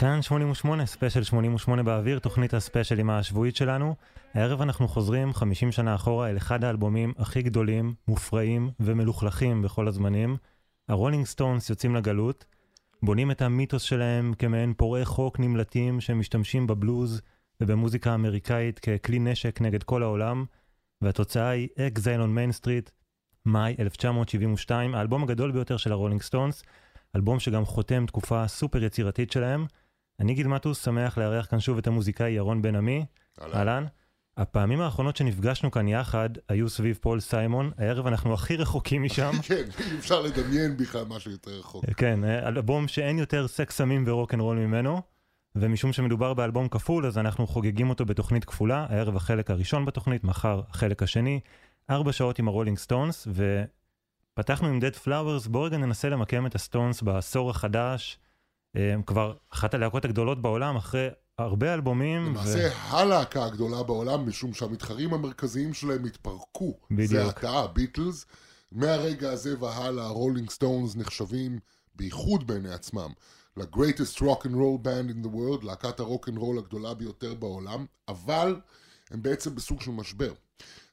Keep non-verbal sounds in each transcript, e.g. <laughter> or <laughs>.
כאן 88, ספיישל 88 באוויר, תוכנית הספיישלים השבועית שלנו. הערב אנחנו חוזרים 50 שנה אחורה אל אחד האלבומים הכי גדולים, מופרעים ומלוכלכים בכל הזמנים. הרולינג סטונס יוצאים לגלות, בונים את המיתוס שלהם כמעין פורעי חוק נמלטים שמשתמשים בבלוז ובמוזיקה האמריקאית ככלי נשק נגד כל העולם, והתוצאה היא Exile on Main Street, מאי 1972, האלבום הגדול ביותר של הרולינג סטונס, אלבום שגם חותם תקופה סופר יצירתית שלהם. אני גיל מטוס, שמח לארח כאן שוב את המוזיקאי ירון בן עמי. אהלן. הפעמים האחרונות שנפגשנו כאן יחד היו סביב פול סיימון, הערב אנחנו הכי רחוקים משם. <laughs> כן, אי אפשר לדמיין בכלל משהו יותר רחוק. כן, אלבום שאין יותר סקס סמים ורוקנרול ממנו, ומשום שמדובר באלבום כפול אז אנחנו חוגגים אותו בתוכנית כפולה, הערב החלק הראשון בתוכנית, מחר החלק השני, ארבע שעות עם הרולינג סטונס, ופתחנו עם Dead Flowers, בואו רגע ננסה למקם את הסטונס בעשור החדש. הם כבר אחת הלהקות הגדולות בעולם אחרי הרבה אלבומים. למעשה ו... הלהקה הגדולה בעולם, משום שהמתחרים המרכזיים שלהם התפרקו. בדיוק. זה עתה, הביטלס. מהרגע הזה והלאה, הרולינג סטונס נחשבים, בייחוד בעיני עצמם, ל-greatest rock and roll band in the world, להקת הרוק אנד רול הגדולה ביותר בעולם, אבל הם בעצם בסוג של משבר.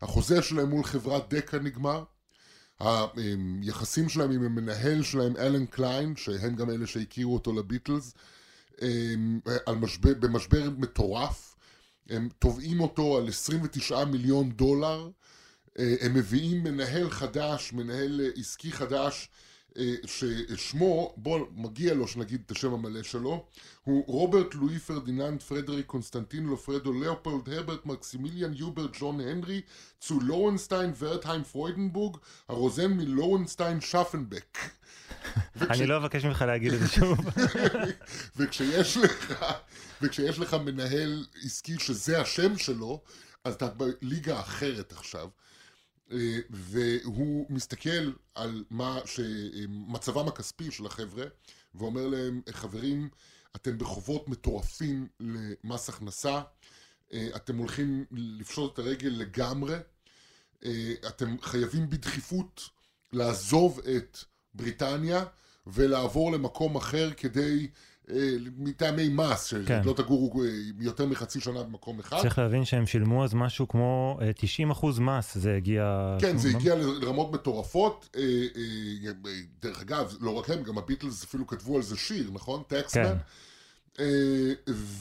החוזה שלהם מול חברת דקה נגמר, היחסים שלהם עם המנהל שלהם, אלן קליין, שהם גם אלה שהכירו אותו לביטלס, משבר, במשבר מטורף, הם תובעים אותו על 29 מיליון דולר, הם מביאים מנהל חדש, מנהל עסקי חדש, אה, ששמו, בוא, מגיע לו שנגיד את השם המלא שלו, הוא רוברט לואי פרדיננד פרדריק קונסטנטין לופרדו לאופולד הרברט מקסימיליאן יוברט ג'ון הנרי צו לורנסטיין ורטהיים פרוידנבורג הרוזן מלורנסטיין שפנבק <laughs> אני לא אבקש ממך להגיד את זה שוב. <laughs> וכשיש לך, וכשיש לך מנהל עסקי שזה השם שלו, אז אתה בליגה אחרת עכשיו. אה, והוא מסתכל על מה שמצבם הכספי של החבר'ה ואומר להם חברים אתם בחובות מטורפים למס הכנסה אה, אתם הולכים לפשוט את הרגל לגמרי אה, אתם חייבים בדחיפות לעזוב את בריטניה ולעבור למקום אחר כדי אה, מטעמי מס, כן. שלא תגורו אה, יותר מחצי שנה במקום אחד. צריך להבין שהם שילמו אז משהו כמו 90 אה, אחוז מס, זה הגיע... כן, זה הגיע לרמות מטורפות. דרך אגב, לא רק הם, גם הביטלס אפילו כתבו על זה שיר, נכון? טקסמן. כן.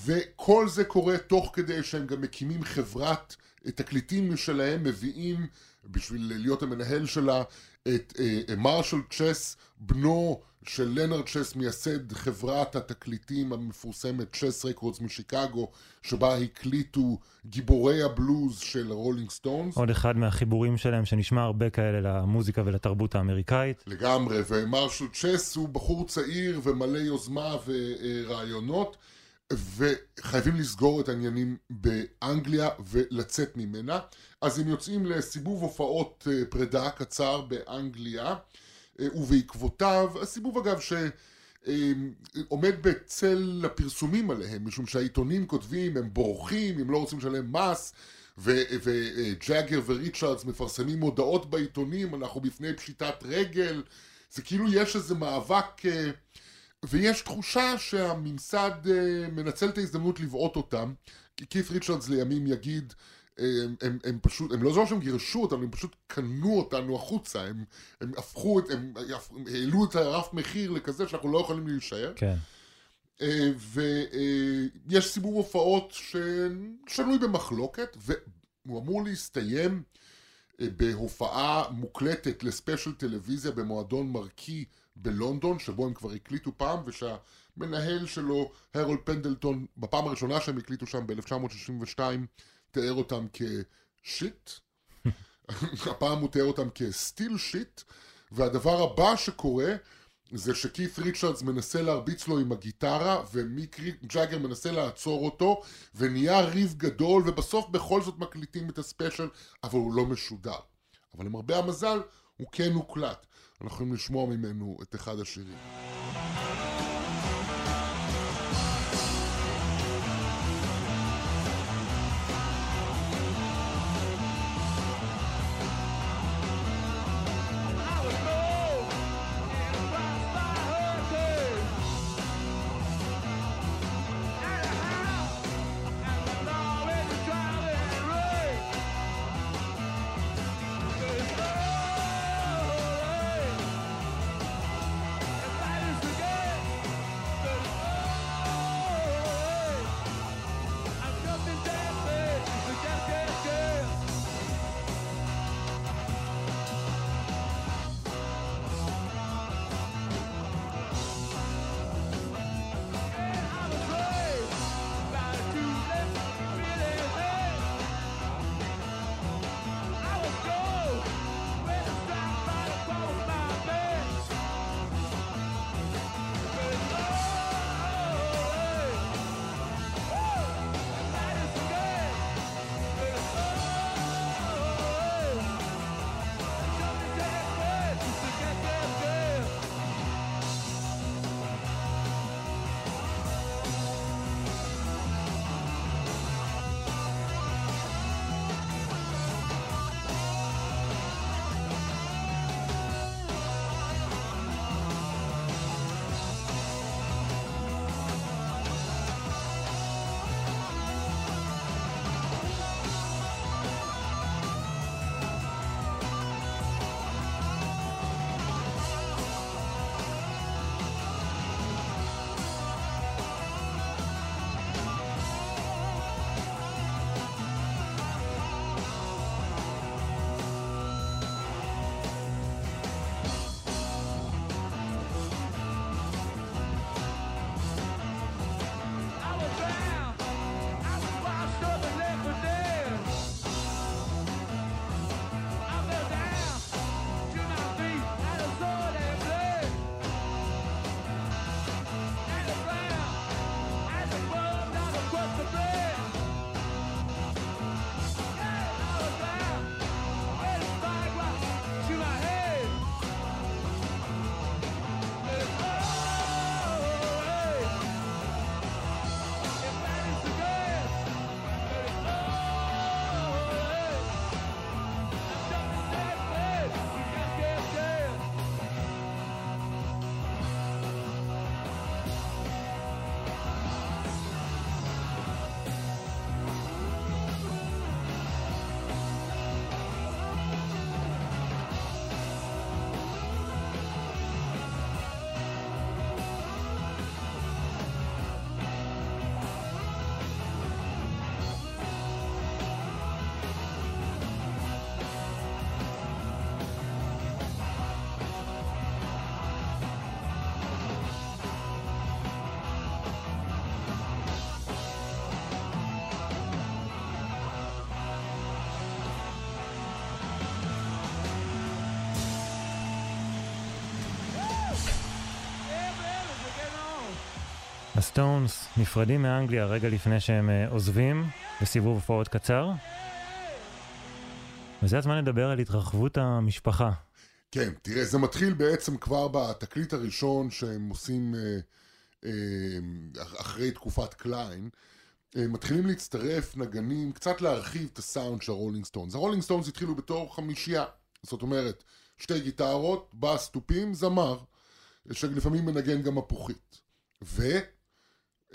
וכל זה קורה תוך כדי שהם גם מקימים חברת תקליטים משלהם, מביאים בשביל להיות המנהל שלה את מרשל צ'ס, בנו של לנרד צ'ס, מייסד חברת התקליטים המפורסמת צ'ס Records משיקגו, שבה הקליטו גיבורי הבלוז של רולינג סטונס. עוד אחד מהחיבורים שלהם שנשמע הרבה כאלה למוזיקה ולתרבות האמריקאית. לגמרי, ומרשל צ'ס הוא בחור צעיר ומלא יוזמה ורעיונות. וחייבים לסגור את העניינים באנגליה ולצאת ממנה. אז הם יוצאים לסיבוב הופעות אה, פרידה קצר באנגליה. אה, ובעקבותיו, הסיבוב אגב שעומד בצל הפרסומים עליהם, משום שהעיתונים כותבים, הם בורחים, הם לא רוצים לשלם מס, וג'אגר וריצ'רדס מפרסמים הודעות בעיתונים, אנחנו בפני פשיטת רגל, זה כאילו יש איזה מאבק, אה, ויש תחושה שהממסד אה, מנצל את ההזדמנות לבעוט אותם, כי כיף ריצ'רדס לימים יגיד הם, הם, הם פשוט, הם לא זו שהם גירשו אותנו, הם פשוט קנו אותנו החוצה, הם, הם הפכו את, הם, הם העלו את הרף מחיר לכזה שאנחנו לא יכולים להישאר. כן. אה, ויש סיבוב הופעות ששנוי במחלוקת, והוא אמור להסתיים אה, בהופעה מוקלטת לספיישל טלוויזיה במועדון מרקי בלונדון, שבו הם כבר הקליטו פעם, ושהמנהל שלו, הרול פנדלטון, בפעם הראשונה שהם הקליטו שם ב-1962, תיאר אותם כ-shit, <laughs> הפעם הוא תיאר אותם כ-still shit, והדבר הבא שקורה זה שקית' ריצ'רדס מנסה להרביץ לו עם הגיטרה ומיק ג'אגר מנסה לעצור אותו ונהיה ריב גדול ובסוף בכל זאת מקליטים את הספיישל אבל הוא לא משודר. אבל למרבה המזל הוא כן הוקלט. אנחנו יכולים לשמוע ממנו את אחד השירים. הסטונס נפרדים מאנגליה רגע לפני שהם אה, עוזבים בסיבוב הופעות קצר. וזה הזמן לדבר על התרחבות המשפחה. כן, תראה, זה מתחיל בעצם כבר בתקליט הראשון שהם עושים אה, אה, אחרי תקופת קליין. אה, מתחילים להצטרף נגנים, קצת להרחיב את הסאונד של הרולינג סטונס. הרולינג סטונס התחילו בתור חמישייה, זאת אומרת, שתי גיטרות, בס, תופים, זמר, שלפעמים מנגן גם מפוחית.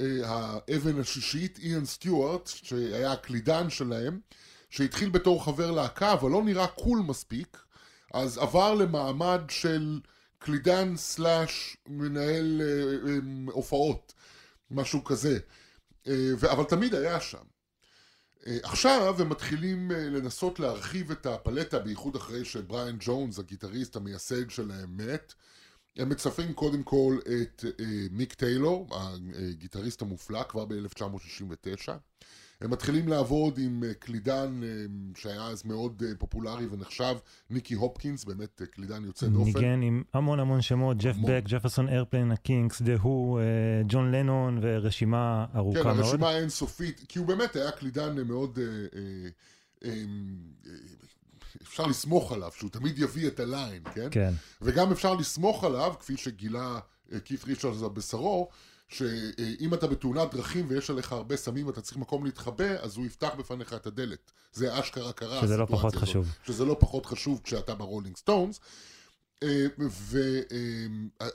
והאבן השישית, איאן סטיוארט, שהיה הקלידן שלהם, שהתחיל בתור חבר להקה, אבל לא נראה cool מספיק, אז עבר למעמד של קלידן slash מנהל אה, אה, הופעות, משהו כזה. אה, אבל תמיד היה שם. אה, עכשיו הם מתחילים אה, לנסות להרחיב את הפלטה, בייחוד אחרי שבריאן ג'ונס, הגיטריסט המייסד שלהם, מת. הם מצרפים קודם כל את אה, מיק טיילור, הגיטריסט המופלא, כבר ב-1969. הם מתחילים לעבוד עם אה, קלידן אה, שהיה אז מאוד אה, פופולרי ונחשב, ניקי הופקינס, באמת קלידן יוצא דופן. ניגן עם המון המון שמות, ג'ף בק, ג'פרסון איירפליין, הקינקס, דה הו, ג'ון לנון ורשימה ארוכה כן, מאוד. כן, הרשימה אינסופית, כי הוא באמת היה קלידן מאוד... אפשר לסמוך עליו, שהוא תמיד יביא את ה-line, כן? כן. וגם אפשר לסמוך עליו, כפי שגילה קית' ריצ'רדס בשרו, שאם אתה בתאונת דרכים ויש עליך הרבה סמים ואתה צריך מקום להתחבא, אז הוא יפתח בפניך את הדלת. זה אשכרה קרה. שזה לא פחות הזאת. חשוב. שזה לא פחות חשוב כשאתה ברולינג סטונס. אה,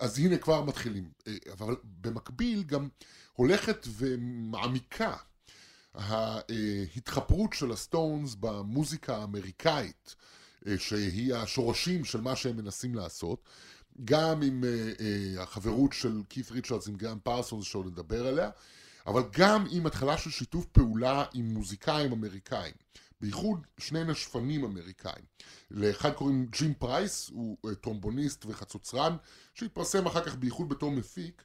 אז הנה כבר מתחילים. אה, אבל במקביל גם הולכת ומעמיקה ההתחפרות של הסטונס במוזיקה האמריקאית, אה, שהיא השורשים של מה שהם מנסים לעשות. גם עם uh, uh, החברות של קית' ריצ'רדס עם גרם פרסונס שעוד נדבר עליה, אבל גם עם התחלה של שיתוף פעולה עם מוזיקאים אמריקאים, בייחוד שני נשפנים אמריקאים. לאחד קוראים ג'ים פרייס, הוא טרומבוניסט וחצוצרן, שהתפרסם אחר כך בייחוד בתור מפיק,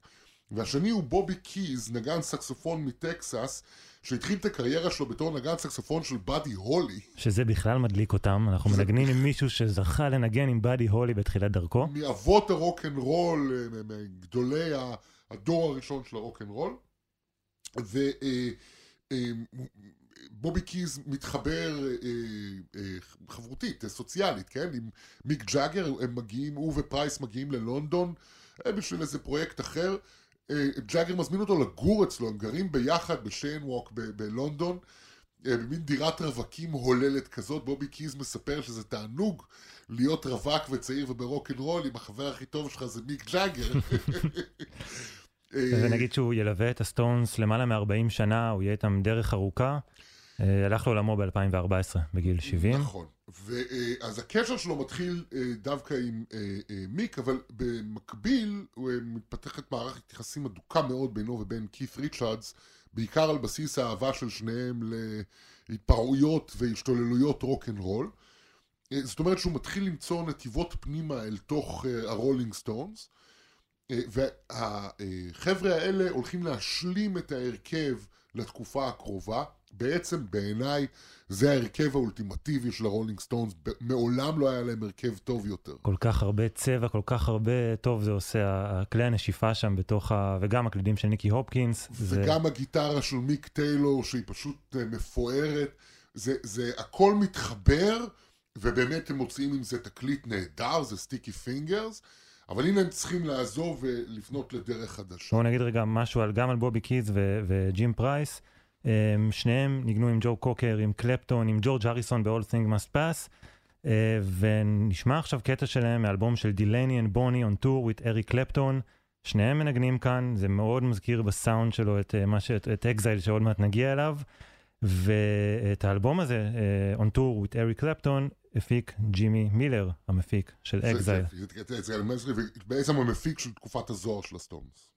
והשני הוא בובי קיז, נגן סקסופון מטקסס, שהתחיל את הקריירה שלו בתור נגן סקסופון של באדי הולי. שזה בכלל מדליק אותם, אנחנו זה... מנגנים עם מישהו שזכה לנגן עם באדי הולי בתחילת דרכו. מאבות הרוקנרול, מגדולי הדור הראשון של הרוקנרול. ובובי אה, אה, קיז מתחבר אה, חברותית, סוציאלית, כן? עם מיק ג'אגר, הם מגיעים, הוא ופרייס מגיעים ללונדון בשביל איזה פרויקט אחר. אה, ג'אגר מזמין אותו לגור אצלו, הם גרים ביחד בצ'יין ווק בלונדון, אה, במין דירת רווקים הוללת כזאת, בובי קיז מספר שזה תענוג להיות רווק וצעיר וברוקנרול, אם החבר הכי טוב שלך זה מיק ג'אגר. <laughs> ונגיד שהוא ילווה את הסטונס למעלה מ-40 שנה, הוא יהיה איתם דרך ארוכה. הלך לעולמו ב-2014, בגיל 70. נכון. אז הקשר שלו מתחיל אה, דווקא עם אה, אה, מיק, אבל במקביל מתפתחת מערכת יחסים אדוקה מאוד בינו ובין קית' ריצ'רדס, בעיקר על בסיס האהבה של שניהם להתפרעויות והשתוללויות רוקנרול. זאת אומרת שהוא מתחיל למצוא נתיבות פנימה אל תוך הרולינג סטונס, והחבר'ה האלה הולכים להשלים את ההרכב לתקופה הקרובה. בעצם בעיניי זה ההרכב האולטימטיבי של הרולינג סטונס, מעולם לא היה להם הרכב טוב יותר. כל כך הרבה צבע, כל כך הרבה טוב זה עושה, הכלי הנשיפה שם בתוך ה... וגם הקלידים של ניקי הופקינס. וגם זה... הגיטרה של מיק טיילור שהיא פשוט אה, מפוארת, זה, זה הכל מתחבר, ובאמת הם מוצאים עם זה תקליט נהדר, זה סטיקי פינגרס. אבל הנה הם צריכים לעזוב ולפנות לדרך חדשה. בואו נגיד רגע משהו על, גם על בובי קיז וג'ים פרייס. אמ, שניהם ניגנו עם ג'ו קוקר, עם קלפטון, עם ג'ורג' הריסון ב- All Things Must Pass, אה, ונשמע עכשיו קטע שלהם מאלבום של דילייני and בוני on tour with אריק קלפטון. שניהם מנגנים כאן, זה מאוד מזכיר בסאונד שלו את, אה, ש... את אקזייל שעוד מעט נגיע אליו. ואת האלבום הזה, uh, On Tour with אריק קלפטון, הפיק ג'ימי מילר, המפיק של אקזייל. בעצם המפיק של תקופת הזוהר של הסטונס.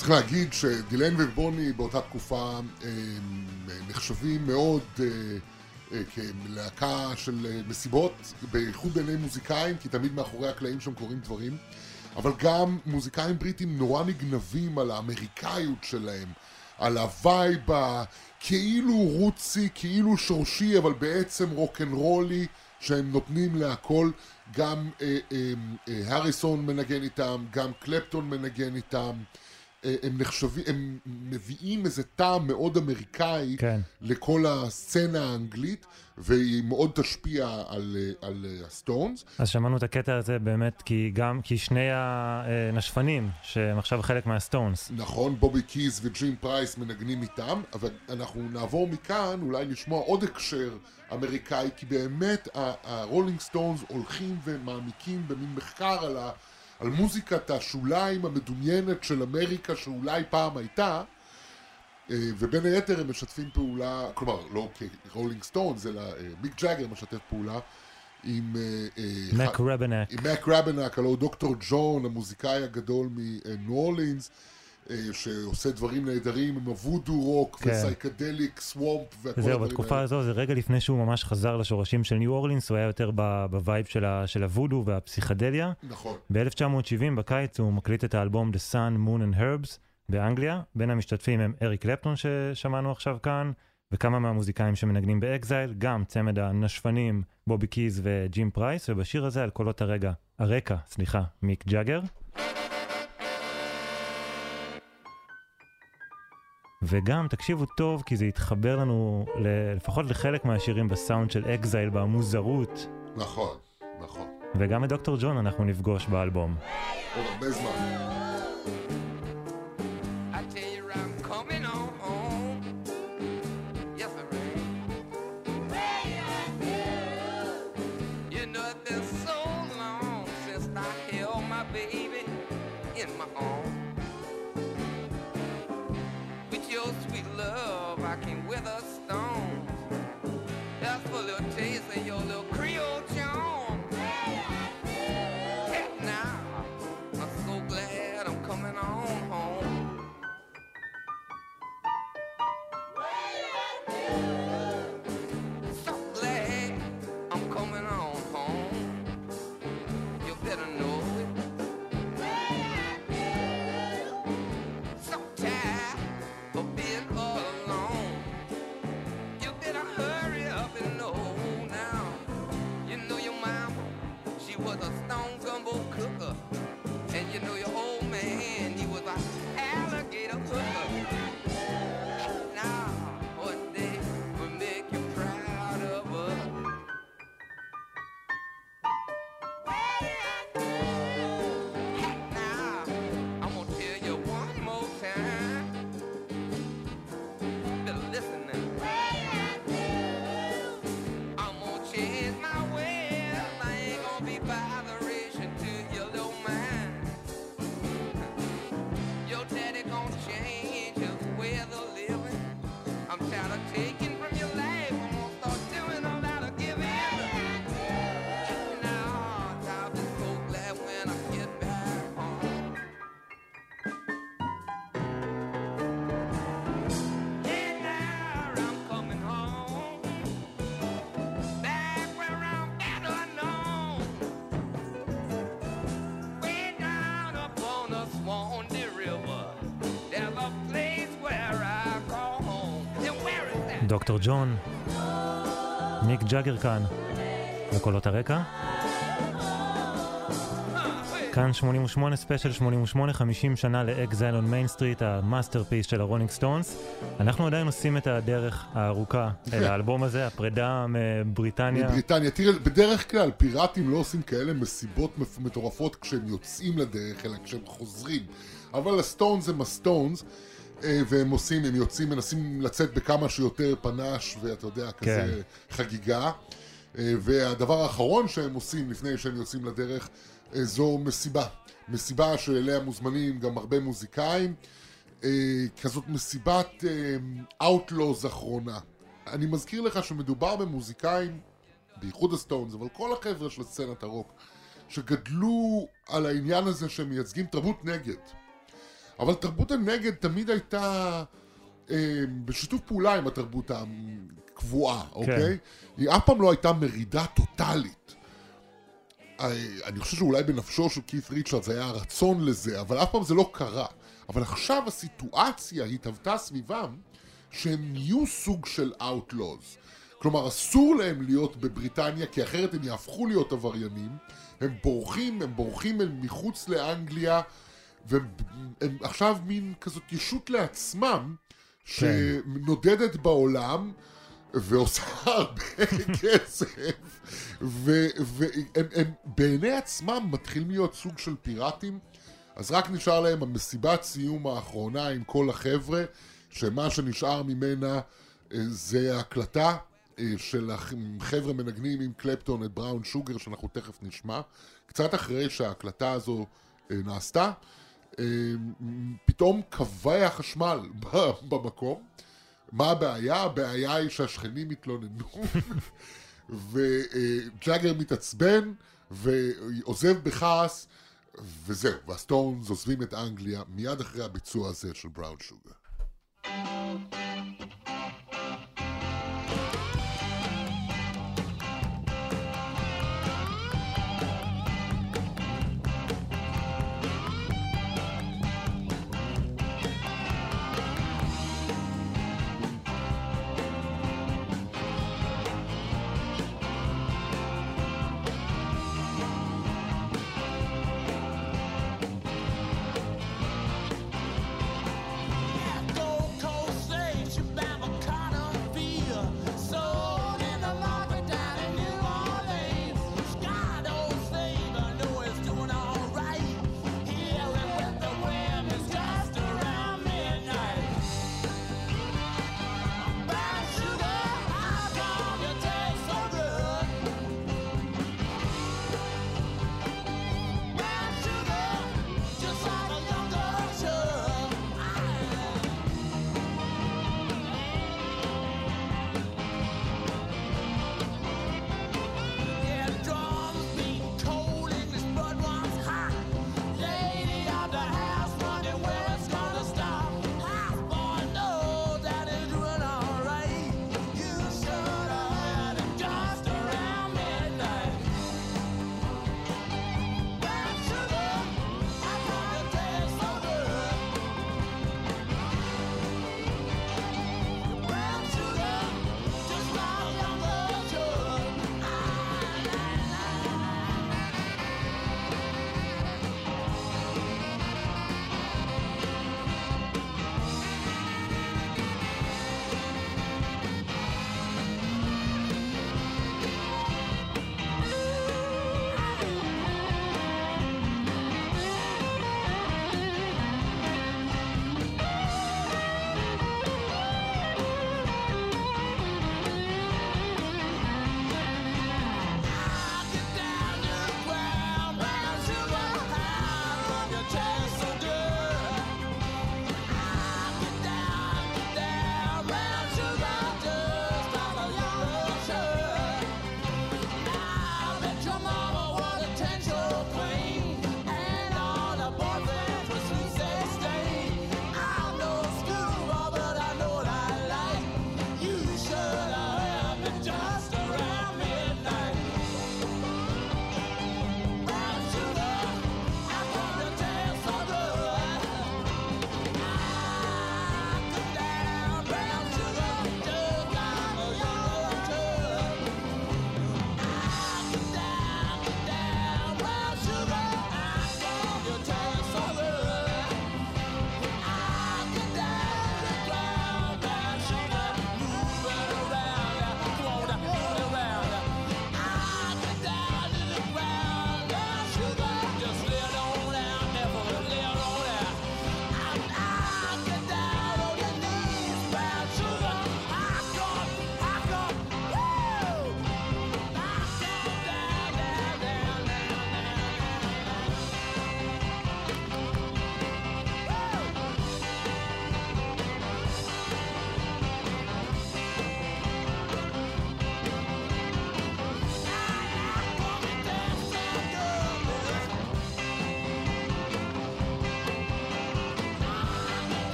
צריך להגיד שדילייני ובוני באותה תקופה הם נחשבים מאוד אה, אה, כלהקה של אה, מסיבות, בייחוד בעיני מוזיקאים, כי תמיד מאחורי הקלעים שם קורים דברים, אבל גם מוזיקאים בריטים נורא נגנבים על האמריקאיות שלהם, על ה vibe הכאילו rootsy, כאילו שורשי, אבל בעצם רוקנרולי שהם נותנים להכל. גם אה, אה, אה, הריסון מנגן איתם, גם קלפטון מנגן איתם. הם נחשבים, הם מביאים איזה טעם מאוד אמריקאי כן. לכל הסצנה האנגלית, והיא מאוד תשפיע על, על הסטונס. אז שמענו את הקטע הזה באמת כי גם, כי שני הנשפנים, שהם עכשיו חלק מהסטונס. נכון, בובי קיז וג'ים פרייס מנגנים איתם, אבל אנחנו נעבור מכאן אולי לשמוע עוד הקשר אמריקאי, כי באמת הרולינג סטונס הולכים ומעמיקים במין מחקר על, ה, על מוזיקת השוליים המדומיינת של אמריקה שאולי פעם הייתה, אה, ובין היתר הם משתפים פעולה, כלומר לא כרולינג סטונס, אלא אה, מיק ג'אגר משתף פעולה עם... אה, אה, מק ח- רבנק. עם מק רבנק, הלוא הוא דוקטור ג'ון, המוזיקאי הגדול מניו אורלינס, אה, שעושה דברים נהדרים עם הוודו רוק כן. ו psychedelic swamp וכל זהו, הדברים בתקופה האלה. הזו זה רגע לפני שהוא ממש חזר לשורשים של ניו אורלינס, הוא היה יותר ב vibe של ה- של הוודו והפסיכדליה. נכון. ב-1970 בקיץ הוא מקליט את האלבום The Sun, Moon and Herbs באנגליה. בין המשתתפים הם אריק קלפטון ששמענו עכשיו כאן, וכמה מהמוזיקאים שמנגנים באקזייל, גם צמד הנשפנים בובי קיז וג'ים פרייס, ובשיר הזה על קולות הרגע, הרקע, סליחה, מיק ג'אגר. וגם, תקשיבו טוב, כי זה יתחבר לנו לפחות לחלק מהשירים בסאונד של אקזייל, במוזרות, נכון, נכון. וגם את דוקטור ג'ון אנחנו נפגוש באלבום. עוד הרבה זמן. דוקטור ג'ון, מיק ג'אגר כאן, לקולות הרקע. כאן 88 ספיישל 88 50 שנה ל Exile on Main Street ה masterpiece של הרולינג סטונס. אנחנו עדיין עושים את הדרך הארוכה אל האלבום הזה, הפרידה מבריטניה. מבריטניה. תראה, בדרך כלל פיראטים לא עושים כאלה מסיבות מטורפות כשהם יוצאים לדרך, אלא כשהם חוזרים. אבל הסטונס הם הסטונס, והם עושים, הם יוצאים, מנסים לצאת בכמה שיותר פאנץ', ואתה יודע, כזה חגיגה. אה, והדבר האחרון שהם עושים לפני שהם יוצאים לדרך, אה, זו מסיבה. מסיבה שאליה מוזמנים גם הרבה מוזיקאים. אה, כזאת מסיבת outlaws אחרונה. אני מזכיר לך שמדובר במוזיקאים, בייחוד הסטונס, אבל כל החבר'ה של סצנת הרוק, שגדלו על העניין הזה שהם מייצגים תרבות נגד. אבל תרבות הנגד תמיד הייתה אה, בשיתוף פעולה עם התרבות הקבועה, אוקיי? היא אף פעם לא הייתה מרידה טוטאלית. אה, אני חושב שאולי בנפשו של כית' ריצ'רדס היה הרצון לזה, אבל אף פעם זה לא קרה. אבל עכשיו הסיטואציה התהוותה סביבם שהם נהיו סוג של Outlaws. כלומר, אסור להם להיות בבריטניה, כי אחרת הם יהפכו להיות עבריינים. הם בורחים, הם בורחים אל מחוץ לאנגליה, והם הם עכשיו מין כזאת ישות לעצמם, שנודדת בעולם. ועושה <laughs> הרבה כסף, והם הם בעיני עצמם מתחילים להיות סוג של פיראטים, אז רק נשאר להם המסיבת סיום האחרונה עם כל החבר'ה, שמה שנשאר ממנה אה, זה הקלטה אה, של החבר'ה מנגנים עם קלפטון את בראון שוגר, שאנחנו תכף נשמע. קצת אחרי שההקלטה הזו אה, נעשתה, פתאום כבה החשמל <laughs> במקום. מה הבעיה? הבעיה היא שהשכנים התלוננו, <laughs> וג'אגר מתעצבן ועוזב בכעס, וזהו, והסטונס עוזבים את אנגליה מיד אחרי הביצוע הזה של בראון שוגר.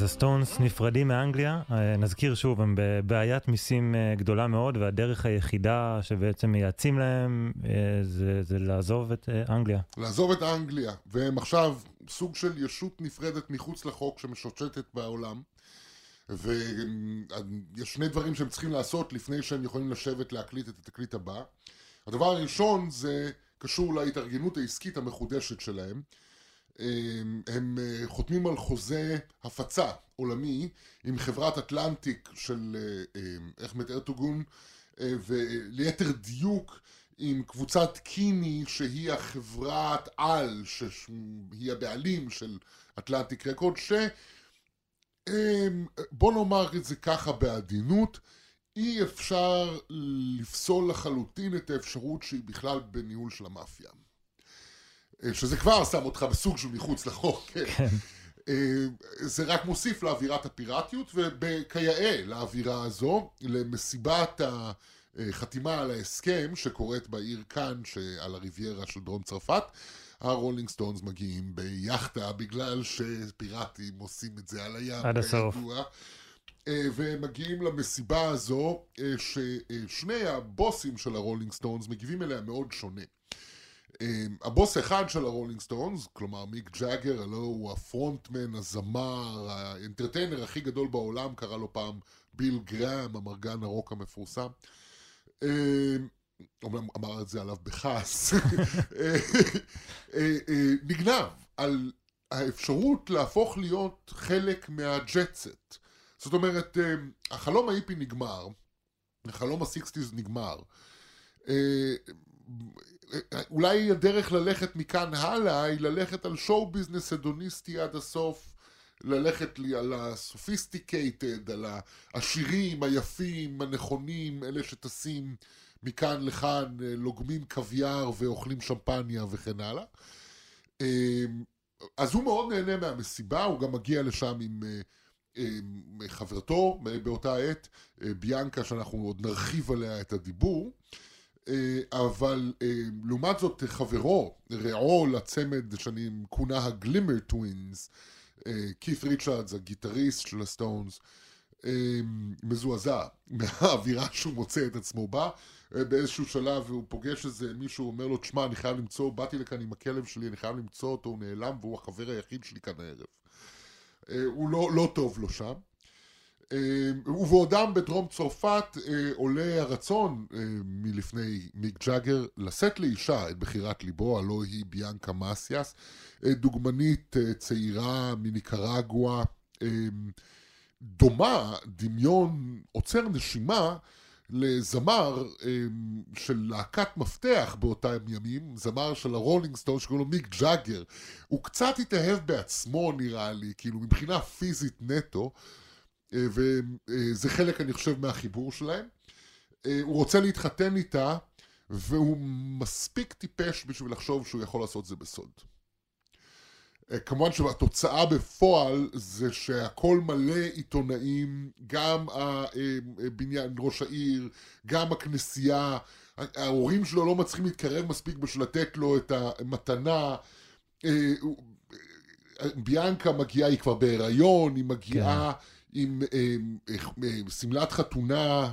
אז הסטונס נפרדים מאנגליה, אה, נזכיר שוב, הם בבעיית מיסים אה, גדולה מאוד, והדרך היחידה שבעצם מייעצים להם אה, זה, זה לעזוב את אנגליה. לעזוב את אנגליה, והם עכשיו סוג של ישות נפרדת מחוץ לחוק שמשוטטת בעולם. ויש שני דברים שהם צריכים לעשות לפני שהם יכולים לשבת להקליט את התקליט הבא. הדבר הראשון זה קשור להתארגנות העסקית המחודשת שלהם. הם, הם אה, חותמים על חוזה הפצה עולמי עם חברת אטלנטיק של אה, אה, אחמד ארטוגון אה, וליתר דיוק עם קבוצת קיני שהיא החברת על, שהיא הבעלים של אטלנטיק רקורד, ש... אמ, בוא נאמר את זה ככה בעדינות, אי אפשר לפסול לחלוטין את האפשרות שהיא בכלל בניהול של המאפיה. שזה כבר שם אותך בסוג של מחוץ לחוק, כן. כן. אה, זה רק מוסיף לאווירת הפיראטיות, וכיאה לאווירה הזו, למסיבת החתימה על ההסכם שקורית בעיר כאן, שעל הריביירה של דרום צרפת, הרולינג סטונס מגיעים ביאכטה, בגלל שפיראטים עושים את זה על הים, עד הסוף. כידוע. אה, למסיבה הזו, אה, ששני הבוסים של הרולינג סטונס מגיבים אליה מאוד שונה. אה, הבוס אחד של הרולינג סטונס, כלומר מיק ג'אגר, הלו הוא ה frontman, הזמר, ה entertainer הכי גדול בעולם, קרא לו פעם ביל גראם, המרגן הרוק המפורסם. אומנם אמר את זה עליו בכעס, <laughs> אה, נגנב על האפשרות להפוך להיות חלק מה jet set. זאת אומרת, החלום ההיפי נגמר, החלום ה sixties נגמר. אולי הדרך ללכת מכאן הלאה היא ללכת על show business הדוניסטי עד הסוף, ללכת לי על ה sophisticated, על העשירים, היפים, הנכונים, אלה שטסים מכאן לכאן, לוגמים קוויאר ואוכלים שמפניה וכן הלאה. אה, אז הוא מאוד נהנה מהמסיבה, הוא גם מגיע לשם עם אה, חברתו אה, באותה עת, אה, ביאנקה, שאנחנו עוד נרחיב עליה את הדיבור. אה, אבל אה, לעומת זאת חברו, רעו לצמד שמכונה ה Glimmer Twins, כית' ריצ'רדס, הגיטריסט של הסטונס, אה, מזועזע <laughs> מהאווירה שהוא מוצא את עצמו בה. באיזשהו שלב הוא פוגש איזה מישהו, אומר לו, תשמע, אני חייב למצוא, באתי לכאן עם הכלב שלי, אני חייב למצוא אותו, הוא נעלם והוא החבר היחיד שלי כאן הערב. הוא לא, לא טוב לו שם. אה, ובעודם בדרום צרפת אה, עולה הרצון אה, מלפני מיק ג'אגר לשאת לאישה את בחירת ליבו, הלא היא ביאנקה מסיאס, דוגמנית צעירה מניקרגואה, אה, דומה, דמיון עוצר נשימה לזמר של להקת מפתח באותם ימים, זמר של הרולינג סטון שקוראים לו מיק ג'אגר. הוא קצת התאהב בעצמו נראה לי, כאילו מבחינה פיזית נטו. אה, וזה חלק, אני חושב, מהחיבור שלהם. אה, הוא רוצה להתחתן איתה, והוא מספיק טיפש בשביל לחשוב שהוא יכול לעשות זה בסוד. אה, כמובן שהתוצאה בפועל זה שהכל מלא עיתונאים, גם הבניין, ראש העיר, גם הכנסייה, ההורים שלו לא מצליחים להתקרב מספיק בשביל לתת לו את המתנה. ביאנקה מגיעה, היא כבר בהיריון, היא מגיעה... כן. עם אה, אה, שמלת חתונה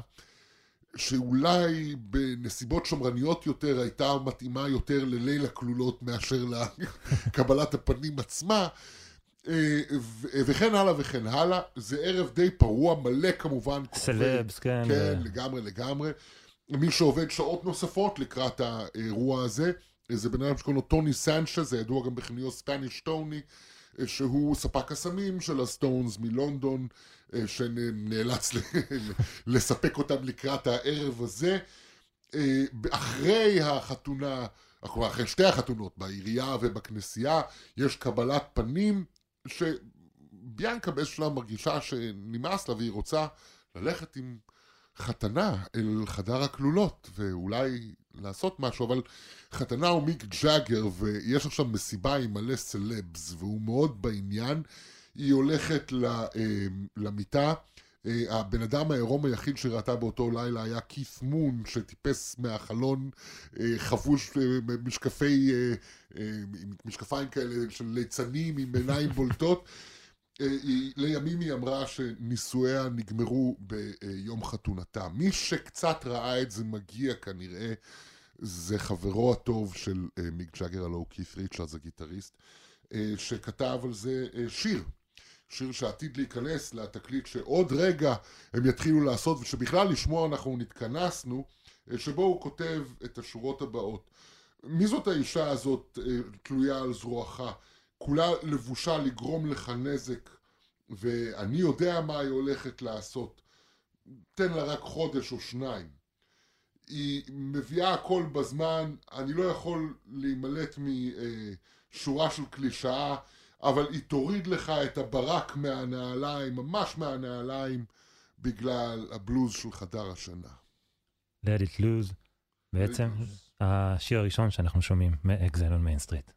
שאולי בנסיבות שמרניות יותר הייתה מתאימה יותר לליל הכלולות מאשר לקבלת הפנים עצמה אה, וכן הלאה וכן הלאה. זה ערב די פרוע, מלא כמובן. סלבס, כן. כן, לגמרי לגמרי. מי שעובד שעות נוספות לקראת האירוע הזה, זה בן אדם שקוראים לו טוני סנצ'ה, זה ידוע גם בכניו ספניש טוני. שהוא ספק הסמים של הסטונס מלונדון, אה, שנאלץ <laughs> לספק אותם לקראת הערב הזה. אה, אחרי החתונה, אחרי שתי החתונות, בעירייה ובכנסייה, יש קבלת פנים, שביאנקה באיזשהו שלב מרגישה שנמאס לה והיא רוצה ללכת עם חתנה אל חדר הכלולות, ואולי לעשות משהו, אבל חתנה הוא מיק ג'אגר, ויש עכשיו מסיבה עם מלא סלבס, והוא מאוד בעניין. היא הולכת אה, למיטה. אה, הבן אדם העירום היחיד שראתה באותו לילה היה כית' מון, שטיפס מהחלון אה, חבוש משקפי, משקפיים כאלה של ליצנים עם עיניים בולטות. לימים היא אמרה שנישואיה נגמרו ביום חתונתה. מי שקצת ראה את זה מגיע כנראה זה חברו הטוב של uh, מיק ג'אגר, הלוא הוא כית' ריצ'רדס הגיטריסט, uh, שכתב על זה שיר. שיר שעתיד להיכנס לתקליט שעוד רגע הם יתחילו לעשות, ושבכלל לשמוע אנחנו נתכנסנו, שבו הוא כותב את השורות הבאות. מי זאת האישה הזאת תלויה על זרועך? כולה לבושה לגרום לך נזק, ואני יודע מה היא הולכת לעשות. תן לה רק חודש או שניים. היא מביאה הכל בזמן, אני לא יכול להימלט משורה של קלישאה, אבל היא תוריד לך את הברק מהנעליים, ממש מהנעליים, בגלל הבלוז של חדר השינה. Let it lose, בעצם Let it lose. השיר הראשון שאנחנו שומעים מ-Exile on Main Street.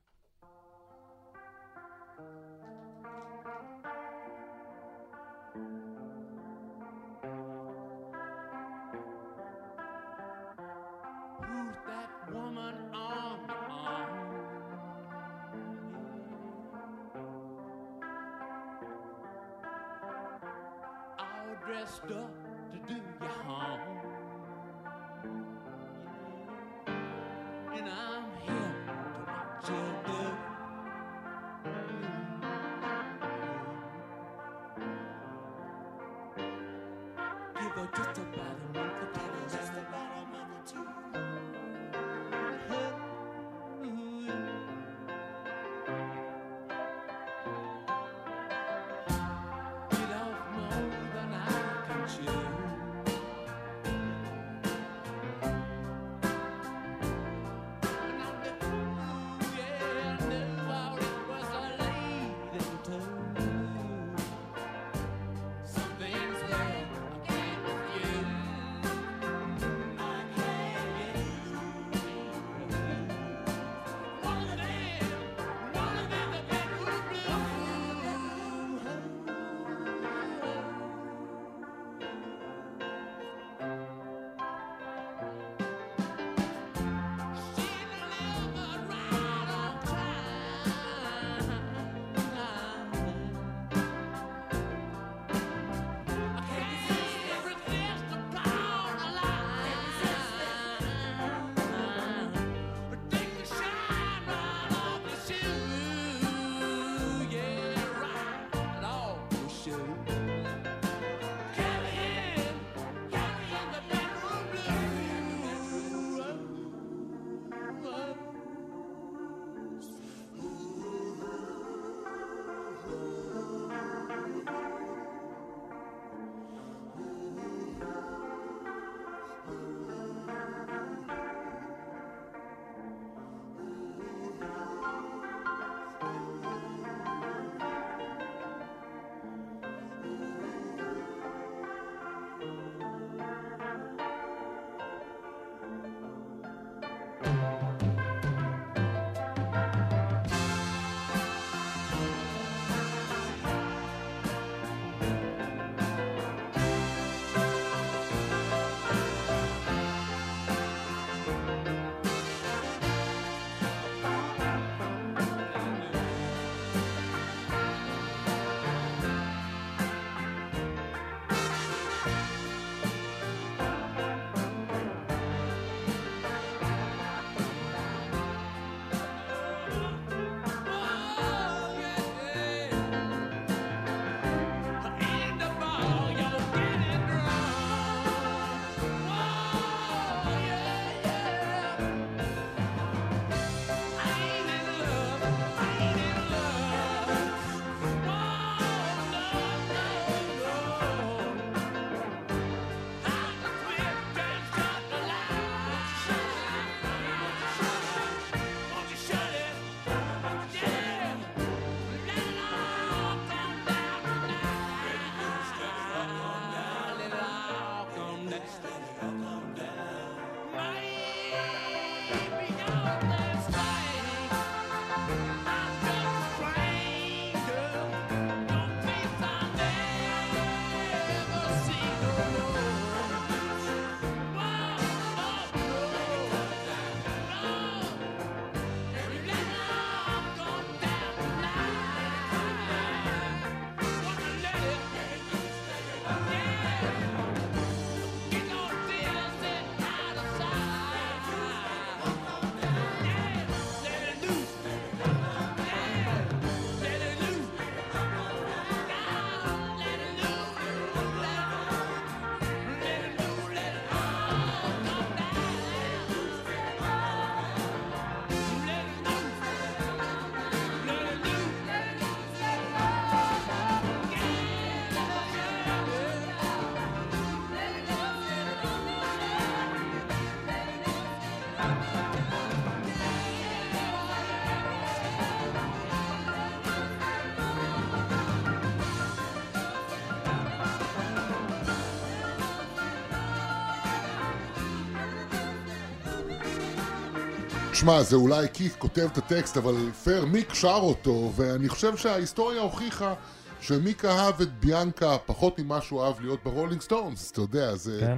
תשמע, זה אולי כית' כותב את הטקסט, אבל פייר מיק שר אותו, ואני חושב שההיסטוריה הוכיחה שמיק אהב את ביאנקה פחות ממה שהוא אהב להיות ברולינג סטונס, אתה יודע, זה... כן?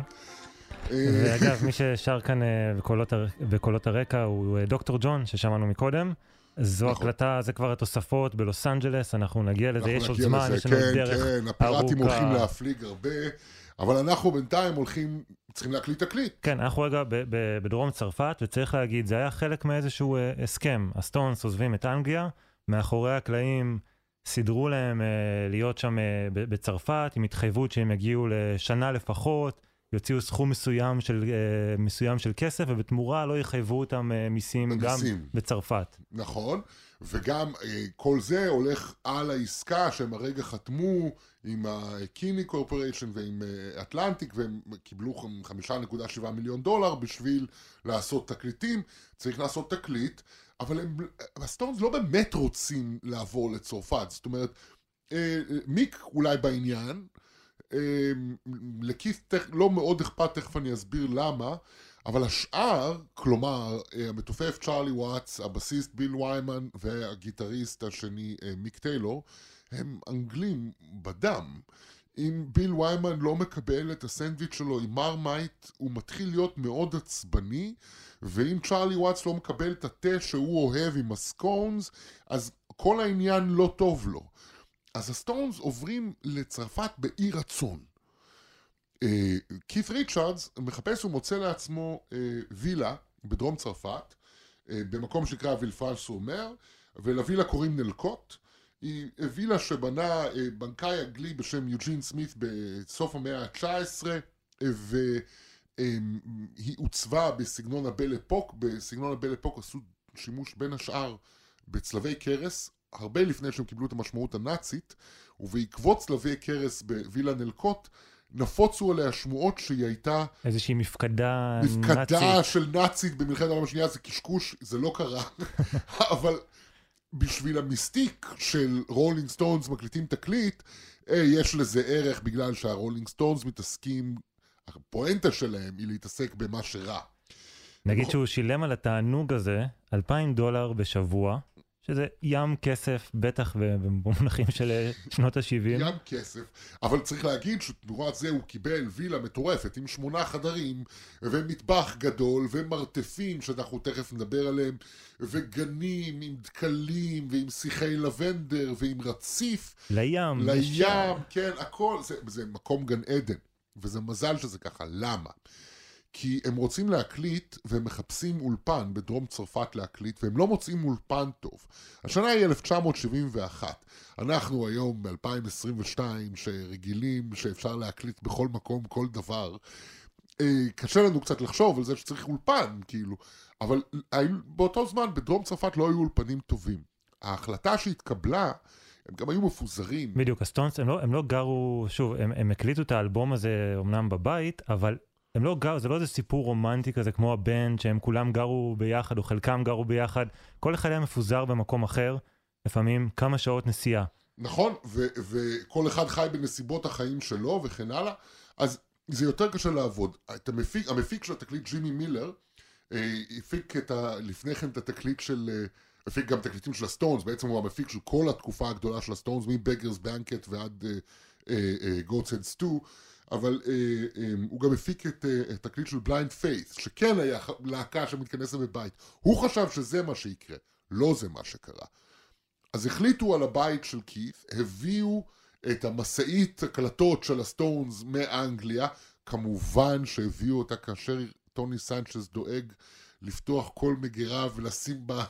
אה, ואגב, <laughs> מי ששר כאן אה, בקולות הר- בקולות הרקע הוא אה, דוקטור ג'ון, ששמענו מקודם. זו נכון. הקלטה, זה כבר התוספות בלוס אנג'לס, אנחנו נגיע לזה, אנחנו יש עוד זמן. יש לנו כן, דרך כן, הפיראטים ארוכה. הולכים להפליג הרבה, אבל אנחנו בינתיים הולכים, צריכים להקליט תקליט. כן, אנחנו רגע בדרום צרפת, וצריך להגיד, זה היה חלק מאיזשהו אה, הסכם. הסטונס עוזבים את אנגליה, מאחורי הקלעים סידרו להם אה, להיות שם אה, בצרפת, עם התחייבות שהם יגיעו לשנה לפחות, יוציאו סכום מסוים של, אה, מסוים של כסף, ובתמורה לא יחייבו אותם אה, מיסים גם מיסים. בצרפת. נכון, וגם כל זה הולך על העסקה שהם הרגע חתמו עם ה Kinney Corporation ועם אה, אטלנטיק והם קיבלו חמ- 5.7 מיליון דולר בשביל לעשות תקליטים, צריך לעשות תקליט, אבל הם, הסטונס לא באמת רוצים לעבור לצרפת, זאת אומרת, אה, אה, מיק אולי בעניין, אה, לכית' לא מאוד אכפת, תכף אני אסביר למה, אבל השאר, כלומר, אה, המתופף צ'ארלי וואטס, הבסיסט ביל ויימן והגיטריסט השני אה, מיק טיילור, הם אנגלים בדם. אם ביל ויימן לא מקבל את הסנדוויץ' שלו עם מרמייט, הוא מתחיל להיות מאוד עצבני, ואם צ'ארלי וואטס לא מקבל את התה שהוא אוהב עם הסקונס, אז כל העניין לא טוב לו. אז הסטונס עוברים לצרפת באי רצון. כית' ריצ'רדס מחפש ומוצא לעצמו אה, וילה בדרום צרפת, אה, במקום שנקרא וילפרנש סור מר, ולווילה קוראים נלקוט. היא וילה שבנה אה, בנקאי אנגלי בשם יוג'ין סמית בסוף המאה ה-19, והיא עוצבה בסגנון הבל אפוק. בסגנון הבל אפוק עשו שימוש בין השאר בצלבי קרס, הרבה לפני שהם קיבלו את המשמעות הנאצית, ובעקבות צלבי קרס בווילה נלקוט, נפוצו עליה שמועות שהיא הייתה איזושהי מפקדה מפקדה נאצית. של נאצית במלחמת העולם השנייה, זה קשקוש, זה לא קרה, <laughs> אבל בשביל ה mystique של רולינג סטונס מקליטים תקליט, אה, יש לזה ערך בגלל שהרולינג סטונס מתעסקים, הפואנטה שלהם היא להתעסק במה שרע. נגיד שהוא שילם על התענוג הזה 2,000 דולר בשבוע, שזה ים כסף, בטח במונחים של שנות ה-70. ים כסף, אבל צריך להגיד שתמורת זה הוא קיבל וילה מטורפת עם שמונה חדרים ומטבח גדול ומרתפים שאנחנו תכף נדבר עליהם וגנים עם דקלים ועם שיחי לבנדר ועם רציף לים. לים, כן, הכל, זה, זה מקום גן עדן וזה מזל שזה ככה, למה? כי הם רוצים להקליט והם מחפשים אולפן בדרום צרפת להקליט והם לא מוצאים אולפן טוב. השנה היא 1971. אנחנו היום ב-2022 שרגילים שאפשר להקליט בכל מקום כל דבר. אה, קשה לנו קצת לחשוב על זה שצריך אולפן, כאילו, אבל באותו זמן בדרום צרפת לא היו אולפנים טובים. ההחלטה שהתקבלה, הם גם היו מפוזרים. בדיוק, הסטונס, הם לא, הם לא גרו, שוב, הם, הם הקליטו את האלבום הזה אמנם בבית, אבל הם לא גרו, זה לא איזה סיפור רומנטי כזה כמו הבנד, שהם כולם גרו ביחד, או חלקם גרו ביחד, כל אחד היה מפוזר במקום אחר, לפעמים כמה שעות נסיעה. נכון, וכל אחד חי בנסיבות החיים שלו וכן הלאה, אז זה יותר קשה לעבוד. המפיק, המפיק של התקליט ג'ימי מילר, אה, הפיק את ה, לפני כן את התקליט של, אה, הפיק גם תקליטים של הסטונס, בעצם הוא המפיק של כל התקופה הגדולה של הסטונס, מ Beggars Banquet ועד Goats Head Soup, אבל אה, אה, הוא גם הפיק את אה, התקליט של בליינד פיית', שכן היה להקה שמתכנסת בבית. הוא חשב שזה מה שיקרה, לא זה מה שקרה. אז החליטו על הבית של כית', הביאו את המשאית הקלטות של הסטונס מאנגליה, כמובן שהביאו אותה כאשר טוני סנצ'ס דואג לפתוח כל מגירה ולשים בה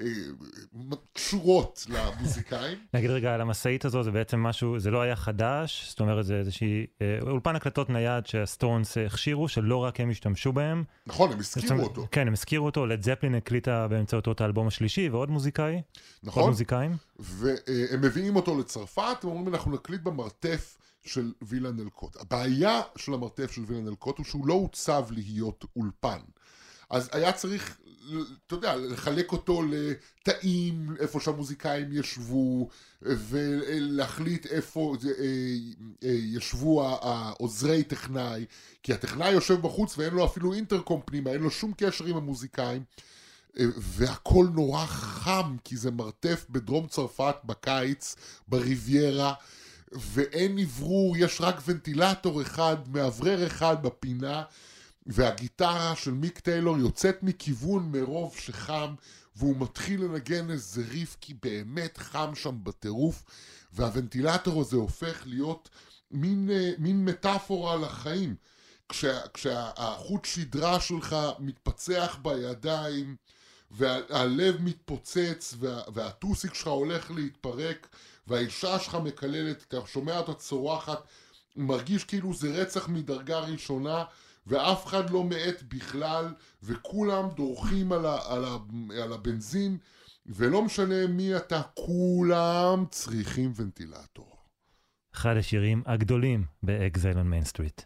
אה, שורות למוזיקאים. <laughs> נגיד רגע על המשאית הזו, זה בעצם משהו, זה לא היה חדש, זאת אומרת זה איזושהי, אה, אולפן הקלטות נייד שהסטונס אה, הכשירו, שלא רק הם השתמשו בהם. נכון, הם הזכירו אותו, כן, הם הזכירו אותו, לד זפלין הקליטה באמצעותו את האלבום השלישי, ועוד מוזיקאי, עוד נכון? מוזיקאים. והם מביאים אותו לצרפת, הם אומרים אנחנו נקליט במרתף של וילה נלקוט. הבעיה של המרתף של וילה נלקוט הוא שהוא לא עוצב להיות אולפן. אז היה צריך, אתה יודע, לחלק אותו לתאים, איפה שהמוזיקאים ישבו, ולהחליט איפה אה, אה, ישבו העוזרי טכנאי, כי הטכנאי יושב בחוץ ואין לו אפילו אינטרקום פנימה, אין לו שום קשר עם המוזיקאים. אה, והכל נורא חם, כי זה מרתף בדרום צרפת בקיץ, בריביירה, ואין אוורור, יש רק ונטילטור אחד, מאוורר אחד בפינה, והגיטרה של מיק טיילור יוצאת מכיוון מרוב שחם, והוא מתחיל לנגן איזה ריף, כי באמת חם שם בטירוף, והוונטילטור הזה הופך להיות מין, אה, מין מטאפורה לחיים. כשה, כשהחוט שדרה שלך מתפצח בידיים, והלב מתפוצץ, וה, והטוסיק שלך הולך להתפרק, והאישה שלך מקללת, אתה שומע אותה צורחת, מרגיש כאילו זה רצח מדרגה ראשונה, ואף אחד לא מאט בכלל, וכולם דורכים על, ה, על, ה, על הבנזין, ולא משנה מי אתה, כולם צריכים ונטילטור. אחד השירים הגדולים באקזייל on מיין סטריט.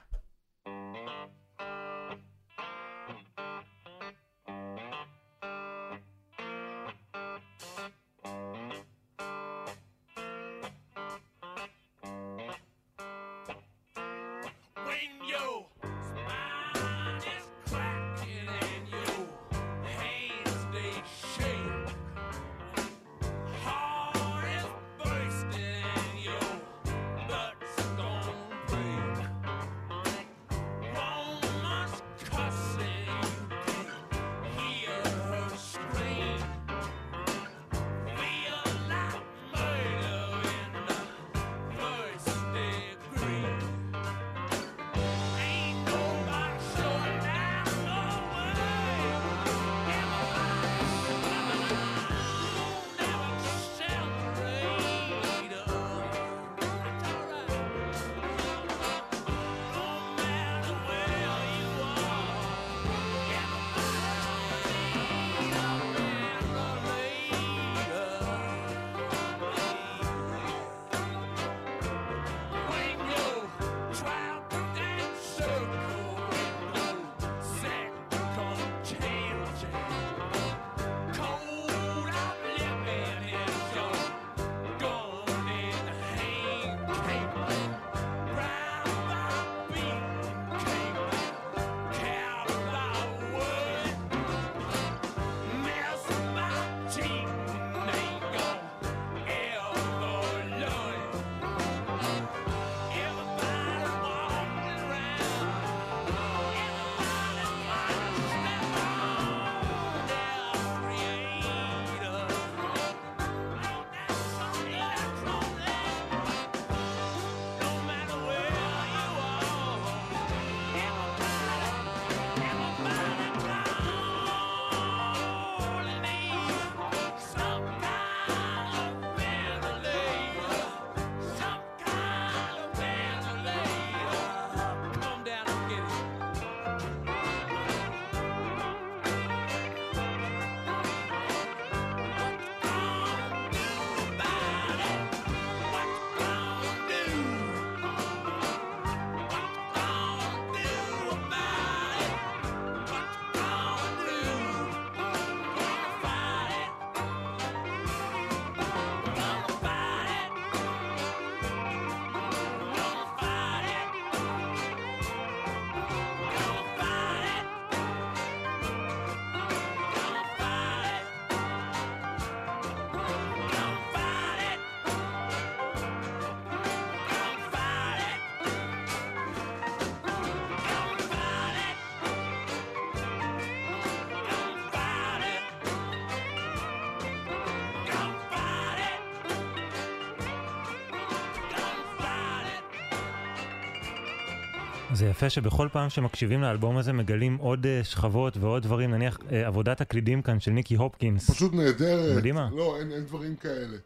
זה יפה שבכל פעם שמקשיבים לאלבום הזה מגלים עוד אה, שכבות ועוד דברים, נניח אה, עבודת הקלידים כאן של ניקי הופקינס. פשוט נהדרת. מדהימה. לא, אין, אין דברים כאלה.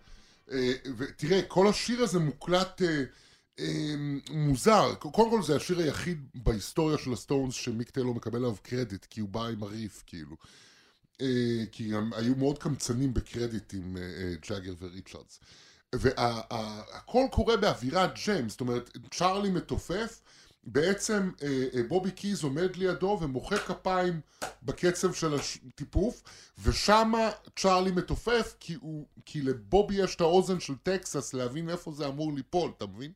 אה, ותראה, כל השיר הזה מוקלט אה, אה, מוזר. קודם כל זה השיר היחיד בהיסטוריה של הסטונס שמיק טיילור מקבל עליו קרדיט, כי הוא בא עם הריף, כאילו. אה, כי הם היו מאוד קמצנים בקרדיט עם אה, ג'אגר וריצ'רדס. והכל קורה באווירת jams, זאת אומרת, צ'ארלי מתופף, בעצם אה, אה, בובי קיז עומד לידו ומוחא כפיים בקצב של התיפוף, ושמה צ'ארלי מתופף, כי, הוא, כי לבובי יש את האוזן של טקסס להבין איפה זה אמור ליפול, אתה מבין?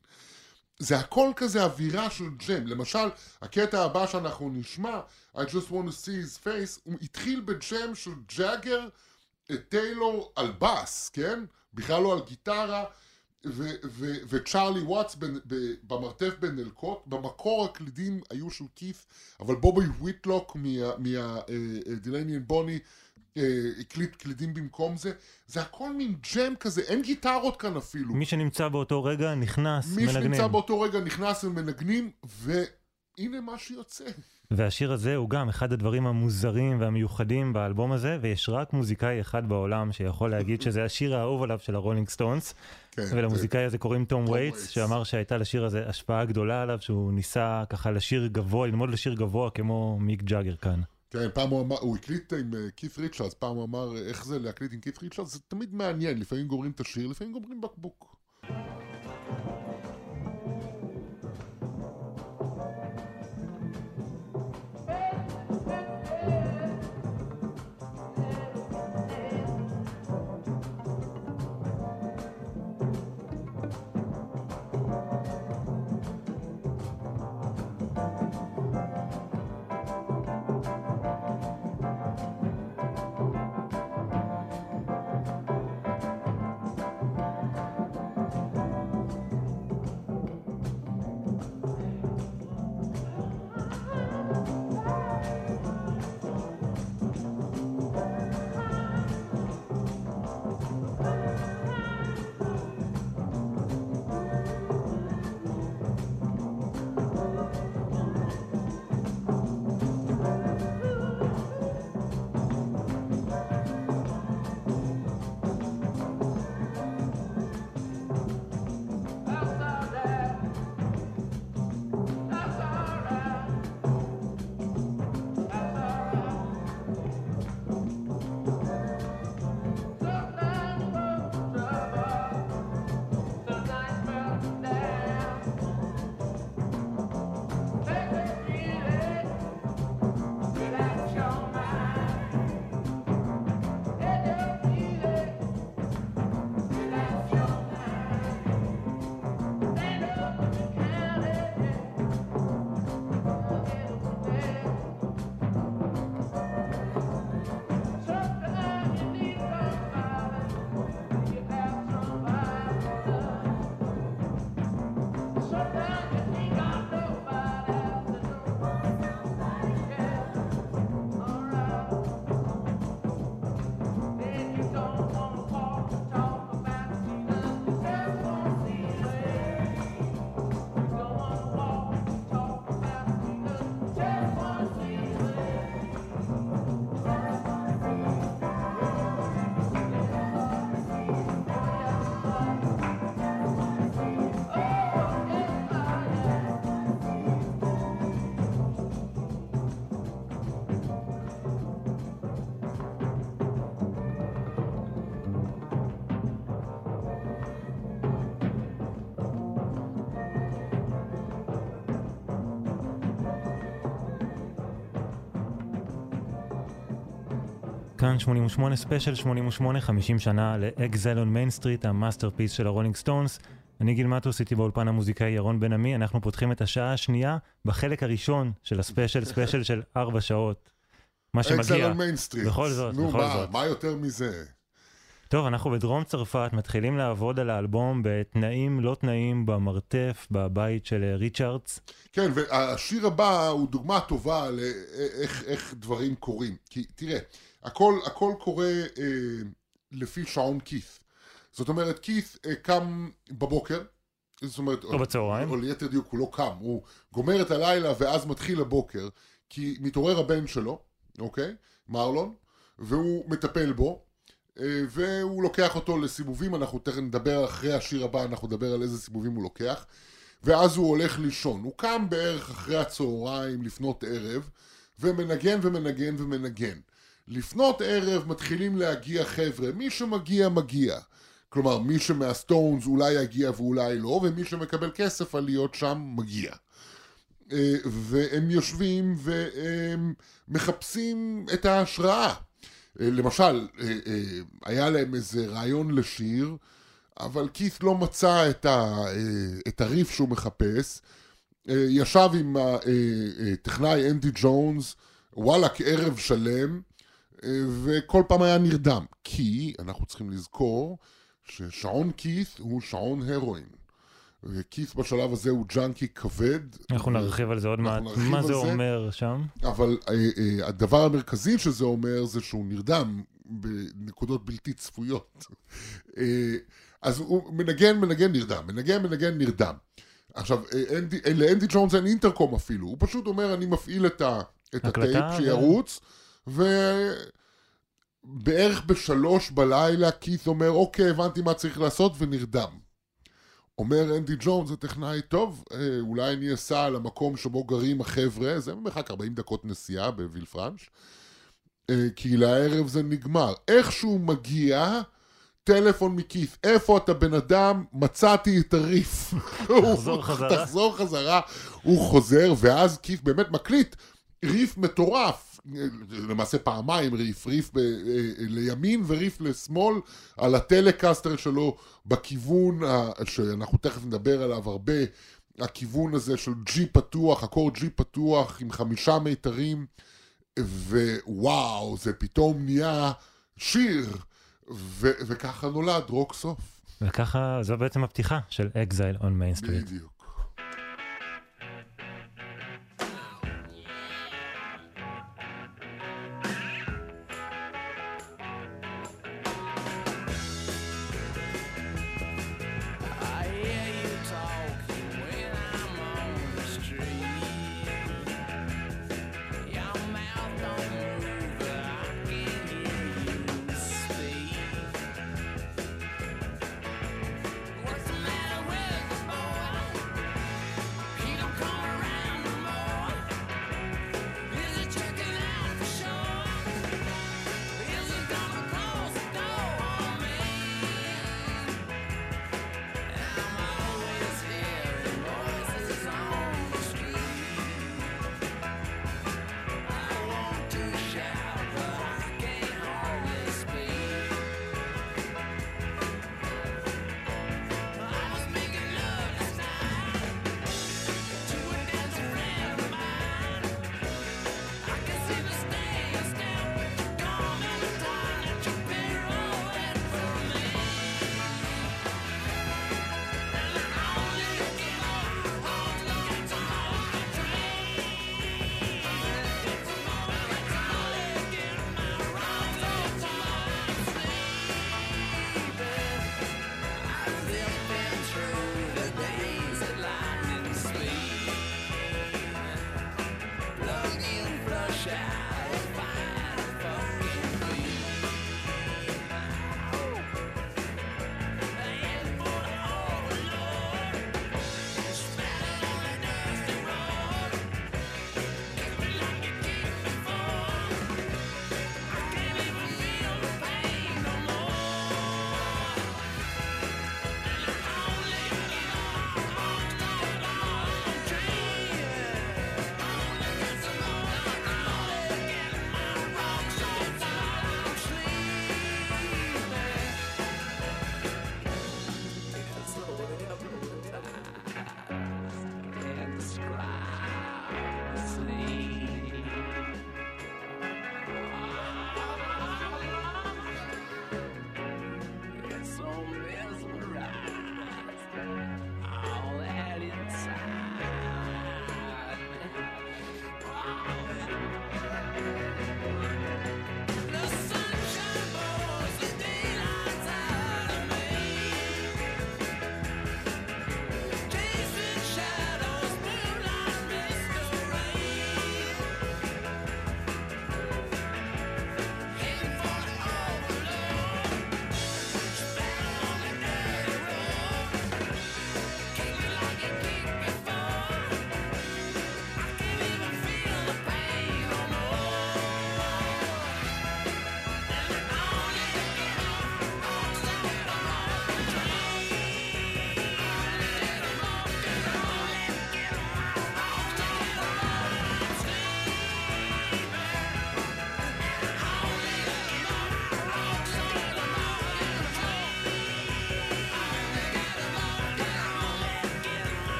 זה הכל כזה אווירה של ג'ם. למשל, הקטע הבא שאנחנו נשמע, I just want to see his face, הוא התחיל בג'ם של ג'אגר, אה, טיילור על בס, כן? בכלל לא על גיטרה, וצ'ארלי וואטס במרתף בנלקוט, במקור הקלידים היו של כית', אבל בובי וויטלוק מהדילני אנד בוני אה, הקליט קלידים במקום זה, זה הכל מין ג'ם כזה, אין גיטרות כאן אפילו. מי שנמצא באותו רגע נכנס, מי מנגנים. שנמצא באותו רגע נכנס ומנגנים, והנה מה שיוצא. והשיר הזה הוא גם אחד הדברים המוזרים והמיוחדים באלבום הזה, ויש רק מוזיקאי אחד בעולם שיכול להגיד שזה השיר האהוב עליו של הרולינג סטונס, כן, ולמוזיקאי הזה קוראים תום וייטס. שאמר שהייתה לשיר הזה השפעה גדולה עליו, שהוא ניסה ככה לשיר גבוה, ללמוד לשיר גבוה כמו מיק ג'אגר כאן. כן, פעם הוא אמר, הוא הקליט עם אה, כית' ריצ'רדס, פעם הוא אמר איך זה להקליט עם כית' ריצ'רדס, זה תמיד מעניין, לפעמים גומרים את השיר, לפעמים גומרים בקבוק. 88 ספיישל 88 50 שנה ל Exile on Main Street ה masterpiece של הרולינג סטונס. אני גיל מטוס איתי באולפן המוזיקאי ירון בן עמי, אנחנו פותחים את השעה השנייה בחלק הראשון של הספיישל, ספיישל של ארבע שעות. מה שמגיע. על Main Street. בכל זאת, נו, בכל מה, זאת. מה יותר מזה? טוב, אנחנו בדרום צרפת מתחילים לעבוד על האלבום בתנאים לא תנאים במרתף, בבית של אה, ריצ'רדס. כן, והשיר הבא הוא דוגמה טובה לאיך איך דברים קורים. כי תראה, הכל, הכל קורה אה, לפי שעון כית'. זאת אומרת, כית' אה, קם בבוקר, זאת אומרת... או בצהריים. או ליתר דיוק, הוא לא קם, הוא גומר את הלילה ואז מתחיל הבוקר, כי מתעורר הבן שלו, אוקיי? מרלון, והוא מטפל בו, אה, והוא לוקח אותו לסיבובים, אנחנו תכף נדבר אחרי השיר הבא, אנחנו נדבר על איזה סיבובים הוא לוקח, ואז הוא הולך לישון. הוא קם בערך אחרי הצהריים, לפנות ערב, ומנגן ומנגן ומנגן. לפנות ערב מתחילים להגיע חבר'ה, מי שמגיע מגיע. כלומר, מי שמהסטונס אולי יגיע ואולי לא, ומי שמקבל כסף על להיות שם מגיע. אה, והם יושבים והם מחפשים את ההשראה. אה, למשל, אה, היה להם איזה רעיון לשיר אבל כית' לא מצא את, ה, את הריף שהוא מחפש. ישב עם הטכנאי אנדי ג'ונס, וואלה, כערב שלם, וכל פעם היה נרדם. כי אנחנו צריכים לזכור ששעון כית' הוא שעון הרואין. וכית' בשלב הזה הוא ג'אנקי כבד. אנחנו נרחיב על זה עוד מעט. מה זה זה. אומר שם? אבל אה, אה, הדבר המרכזי שזה אומר זה שהוא נרדם בנקודות בלתי צפויות. אה, אז הוא מנגן, מנגן, נרדם, מנגן, מנגן, נרדם. עכשיו, אנדי, לאנדי ג'ונס אין אינטרקום אפילו, הוא פשוט אומר, אני מפעיל את, ה, את הטייפ ו- שירוץ, ובערך בשלוש בלילה כית' אומר, אוקיי, הבנתי מה צריך לעשות, ונרדם. אומר אנדי ג'ונס, הטכנאי, טוב, אה, אולי אני אסע למקום שבו גרים החבר'ה, זה במרחק 40 דקות נסיעה בווילפרנש, אה, כי לערב זה נגמר. איכשהו מגיע, טלפון מכיף, איפה אתה בן אדם? מצאתי את הריף. <laughs> תחזור חזרה. תחזור חזרה. הוא חוזר, ואז כיף באמת מקליט ריף מטורף. למעשה פעמיים ריף, ריף ב, אה, לימין וריף לשמאל על הטלקסטר שלו בכיוון ה- שאנחנו תכף נדבר עליו הרבה, הכיוון הזה של ג'י פתוח, אקורד ג'י פתוח עם חמישה מיתרים, ווואו, זה פתאום נהיה שיר, ו- וככה נולד Rocks Off. וככה, זו בעצם הפתיחה של Exile on Main Street. בדיוק.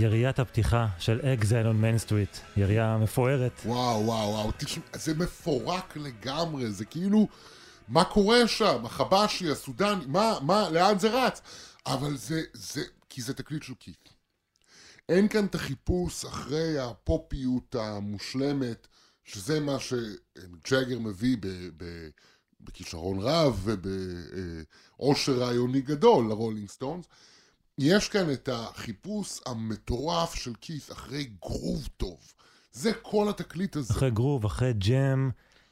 יריית הפתיחה של Exile on Main Street, ירייה מפוארת. וואו, וואו, וואו, תשמע, זה מפורק לגמרי, זה כאילו, מה קורה שם? החבשי, הסודני, מה, מה, לאן זה רץ? אבל זה, זה, כי זה תקליט של קית'. אין כאן את החיפוש אחרי הפופיות המושלמת, שזה מה שג'אגר מביא ב, ב, בכישרון רב ובעושר רעיוני גדול לרולינג סטונס. יש כאן את החיפוש המטורף של כיס אחרי גרוב טוב. זה כל התקליט הזה. אחרי גרוב, אחרי ג'ם,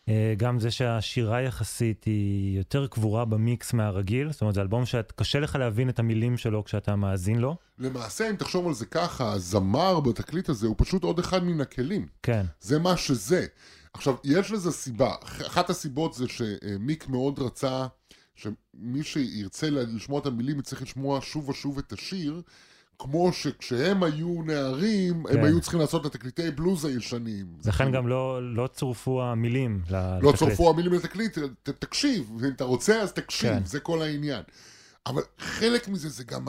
אה, גם זה שהשירה יחסית היא יותר קבורה במיקס מהרגיל, זאת אומרת זה אלבום שקשה לך להבין את המילים שלו כשאתה מאזין לו. למעשה, אם תחשוב על זה ככה, הזמר בתקליט הזה הוא פשוט עוד אחד מן הכלים. כן, זה מה שזה. עכשיו, יש לזה סיבה. אחת הסיבות זה שמיק מאוד רצה שמי שירצה לשמוע את המילים יצטרך לשמוע שוב ושוב את השיר, כמו שכשהם היו נערים, הם כן. היו צריכים לעשות את התקליטי בלוז הישנים. לכן גם לא, לא צורפו המילים לתקליט. לא צורפו המילים לתקליט, ת, תקשיב, ואם אתה רוצה אז תקשיב, כן. זה כל העניין. אבל חלק מזה זה גם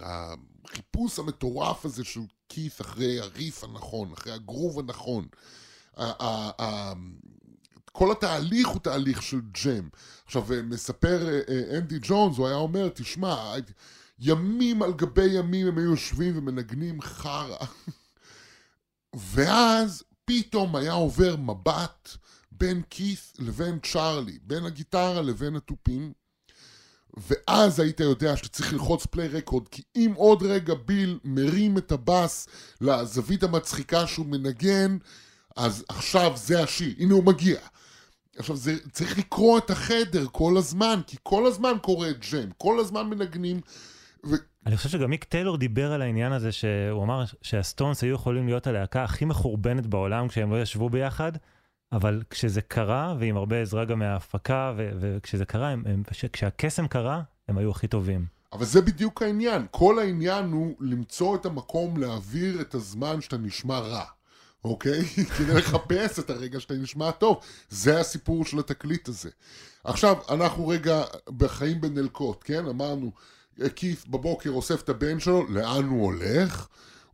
החיפוש המטורף הזה של כית' אחרי הריף הנכון, אחרי הגרוב הנכון. כל התהליך הוא תהליך של ג'ם. עכשיו, אה, מספר אה, אה, אנדי ג'ונס, הוא היה אומר, תשמע, ימים על גבי ימים הם היו יושבים ומנגנים חרא. <laughs> ואז פתאום היה עובר מבט בין כית' לבין צ'ארלי, בין הגיטרה לבין התופים, ואז היית יודע שצריך ללחוץ פליי רקורד, כי אם עוד רגע ביל מרים את הבאס לזווית המצחיקה שהוא מנגן, אז עכשיו זה השיר, הנה הוא מגיע. עכשיו, זה, צריך לקרוא את החדר כל הזמן, כי כל הזמן קורה ג'ם, כל הזמן מנגנים, ו... אני חושב שגם מיק טיילור דיבר על העניין הזה, שהוא אמר שהסטונס היו יכולים להיות הלהקה הכי מחורבנת בעולם כשהם לא ישבו ביחד, אבל כשזה קרה, ועם הרבה עזרה גם מההפקה, ו- וכשזה קרה, הם, הם, כשהקסם קרה, הם היו הכי טובים. אבל זה בדיוק העניין. כל העניין הוא למצוא את המקום להעביר את הזמן שאתה נשמע רע, אוקיי? <laughs> כדי לחפש את הרגע שאתה נשמע טוב. זה הסיפור של התקליט הזה. עכשיו, אנחנו רגע בחיים בנלקוט, כן? אמרנו, כית' בבוקר אוסף את הבן שלו, לאן הוא הולך?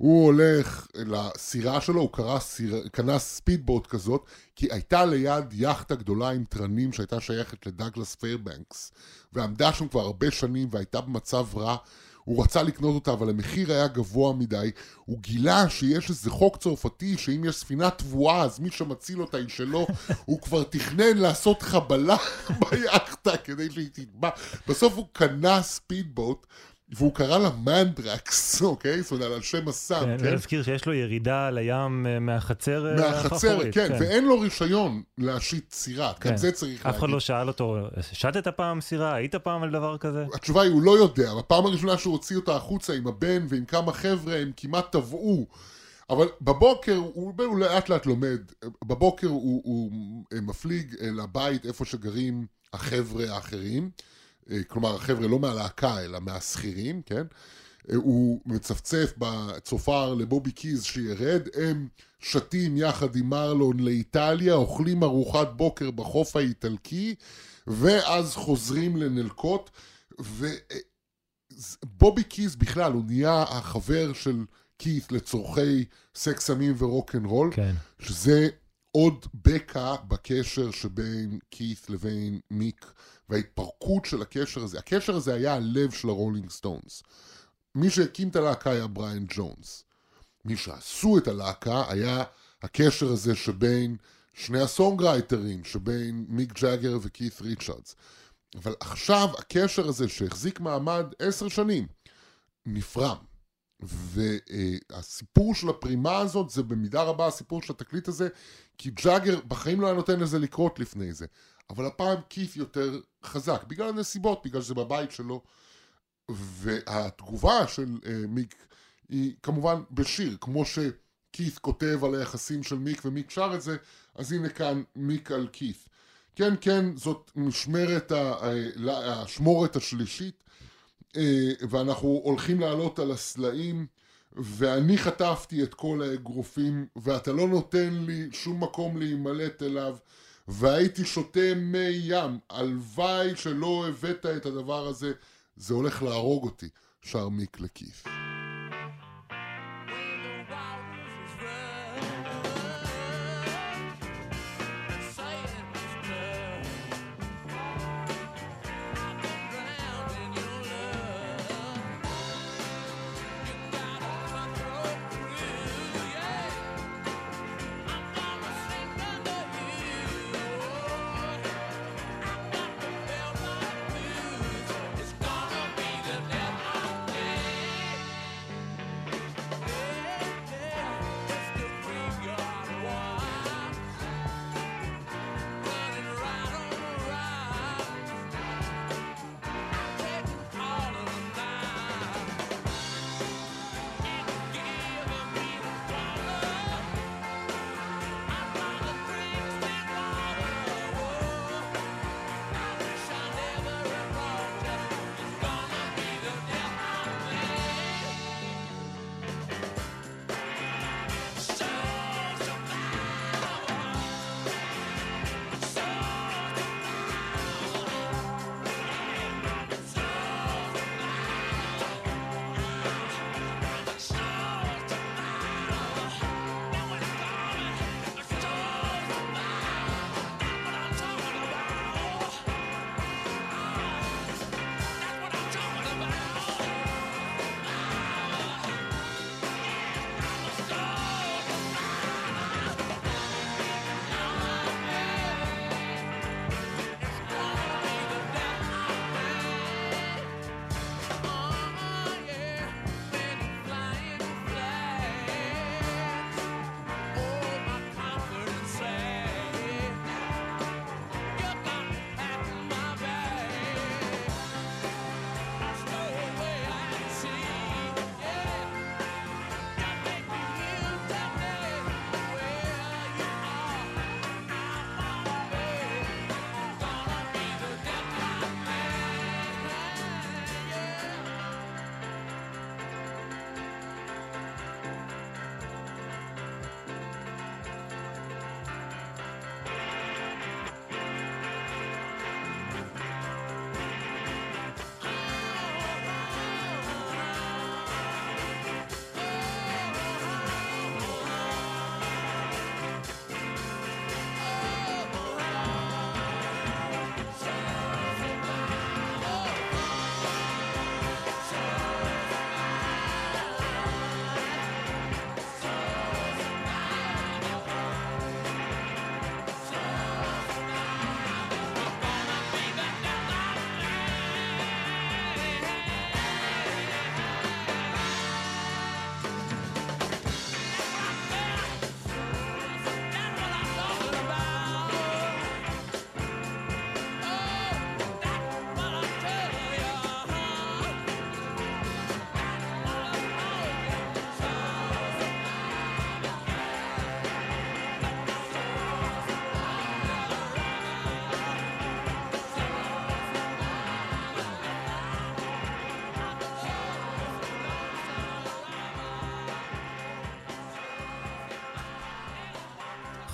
הוא הולך לסירה שלו, הוא קרא סיר, קנה speedboat כזאת, כי הייתה ליד יאכטה גדולה עם תרנים שהייתה שייכת לדאגלס פיירבנקס, ועמדה שם כבר הרבה שנים והייתה במצב רע. הוא רצה לקנות אותה, אבל המחיר היה גבוה מדי. הוא גילה שיש איזה חוק צרפתי, שאם יש ספינה תבואה, אז מי שמציל אותה היא שלו. <laughs> הוא כבר תכנן לעשות חבלה <laughs> ביאכטה כדי שהיא תטבע. בסוף הוא קנה ספידבוט, והוא קרא לה מנדרקס, <laughs> אוקיי? זאת אומרת, על שם הסם, כן, כן? ולהזכיר שיש לו ירידה לים אה, מהחצר אה, מהחצר, האחורית, כן, ואין לו רישיון להשית סירה, כן. גם זה צריך אף אחד להגיד. לא שאל אותו, שטת פעם סירה? היית פעם על דבר כזה? התשובה היא, הוא לא יודע. בפעם הראשונה שהוא הוציא אותה החוצה עם הבן ועם כמה חבר'ה, הם כמעט טבעו. אבל בבוקר, הוא, הוא לאט לאט לומד. בבוקר הוא, הוא מפליג אל הבית איפה שגרים החבר'ה האחרים. אה, כלומר, החבר'ה לא מהלהקה, אלא מהשכירים, כן? אה, הוא מצפצף בצופר לבובי קיז שירד, הם שתים יחד עם מרלון לאיטליה, אוכלים ארוחת בוקר בחוף האיטלקי, ואז חוזרים לנלקוט, ובובי קיז בכלל, הוא נהיה החבר של קית' לצורכי סקס סמים ורוקנרול, כן. שזה עוד בקע בקשר שבין קית' לבין מיק, וההתפרקות של הקשר הזה. הקשר הזה היה הלב של הרולינג סטונס. מי שהקים את הלהקה היה בריאן ג'ונס. מי שעשו את הלהקה היה הקשר הזה שבין שני ה songwriter ים, שבין מיק ג'אגר וכית' ריצ'רדס. אבל עכשיו הקשר הזה שהחזיק מעמד עשר שנים, נפרם. והסיפור של הפרימה הזאת זה במידה רבה הסיפור של התקליט הזה, כי ג'אגר בחיים לא היה נותן לזה לקרות לפני זה. אבל הפעם כיף יותר חזק, בגלל הנסיבות, בגלל שזה בבית שלו. והתגובה של uh, מיק היא כמובן בשיר, כמו שכית' כותב על היחסים של מיק ומיק שר את זה, אז הנה כאן מיק על כית'. כן, כן, זאת משמרת, האשמורת השלישית, אה, ואנחנו הולכים לעלות על הסלעים, ואני חטפתי את כל האגרופים, ואתה לא נותן לי שום מקום להימלט אליו, והייתי שותה מי ים, הלוואי שלא הבאת את הדבר הזה, זה הולך להרוג אותי, שר מיק לכיף.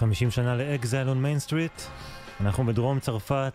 50 שנה ל Exile on Main Street. אנחנו בדרום צרפת,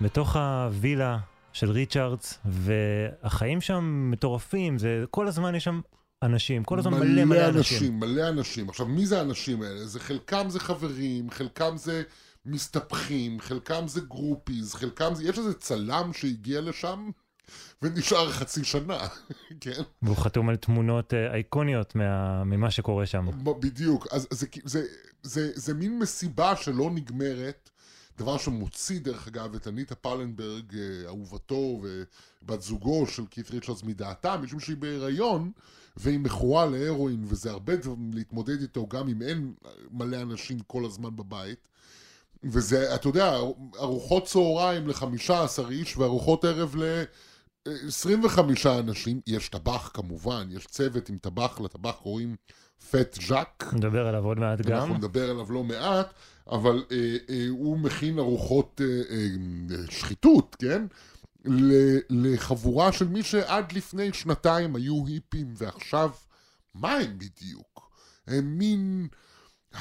בתוך הווילה של ריצ'ארדס, והחיים שם מטורפים, זה כל הזמן יש שם אנשים, כל הזמן מלא מלא אנשים. מלא אנשים. עכשיו, מי זה האנשים האלה? זה חלקם זה חברים, חלקם זה מסתבכים, חלקם זה groupies, חלקם זה... יש איזה צלם שהגיע לשם <laughs> ונשאר חצי שנה, <laughs> כן? והוא חתום על תמונות אה, אייקוניות מה, ממה שקורה שם. בדיוק. אז זה, זה, זה, זה מין מסיבה שלא נגמרת. דבר שמוציא, דרך אגב, את אניטה פלנברג, אה, אהובתו ובת זוגו של קית' ריצ'רדס מדעתה, משום שהיא בהיריון והיא מכורה להרואין, וזה הרבה דברים להתמודד איתו, גם אם אין מלא אנשים כל הזמן בבית. וזה, אתה יודע, ארוחות צהריים לחמישה עשר איש וארוחות ערב ל... 25 אנשים, יש טבח כמובן, יש צוות עם טבח, לטבח קוראים פט ז'אק. נדבר עליו עוד מעט גם. אנחנו נדבר עליו לא מעט, אבל אה, אה, הוא מכין ארוחות אה, אה, שחיתות, כן? לחבורה של מי שעד לפני שנתיים היו היפים, ועכשיו, מה הם בדיוק? הם מין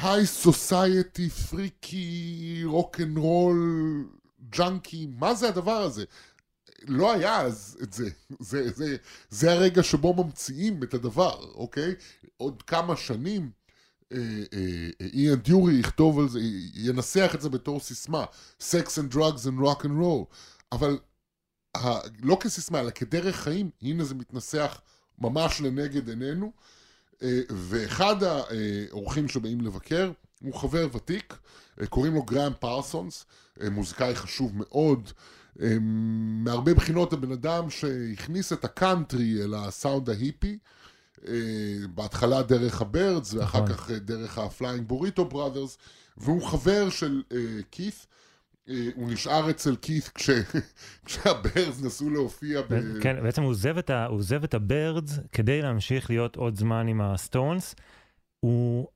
היי סוסייטי, פריקי, רוקנרול, ג'אנקי, מה זה הדבר הזה? לא היה אז את זה. זה, זה, זה הרגע שבו ממציאים את הדבר, אוקיי? עוד כמה שנים אה, אה, אה, איאן דיורי יכתוב על זה, ינסח את זה בתור סיסמה, Sex and Drugs and Rock and Roll, אבל ה, לא כסיסמה, אלא כדרך חיים, הנה זה מתנסח ממש לנגד עינינו, אה, ואחד האורחים שבאים לבקר הוא חבר ותיק, קוראים לו גראם פרסונס, מוזיקאי חשוב מאוד, מהרבה בחינות הבן אדם שהכניס את הקאנטרי אל הסאונד ההיפי, אה, בהתחלה דרך הבירדס ואחר נכון. כך אה, דרך הפליינג בוריטו בראדרס, והוא חבר של כית'. אה, הוא נשאר אצל כית' כש, <laughs> כשהבירדס נסעו להופיע ב... כן, בעצם הוא עוזב ה, הוא עוזב את הבירדס כדי להמשיך להיות עוד זמן עם הסטונס. הוא...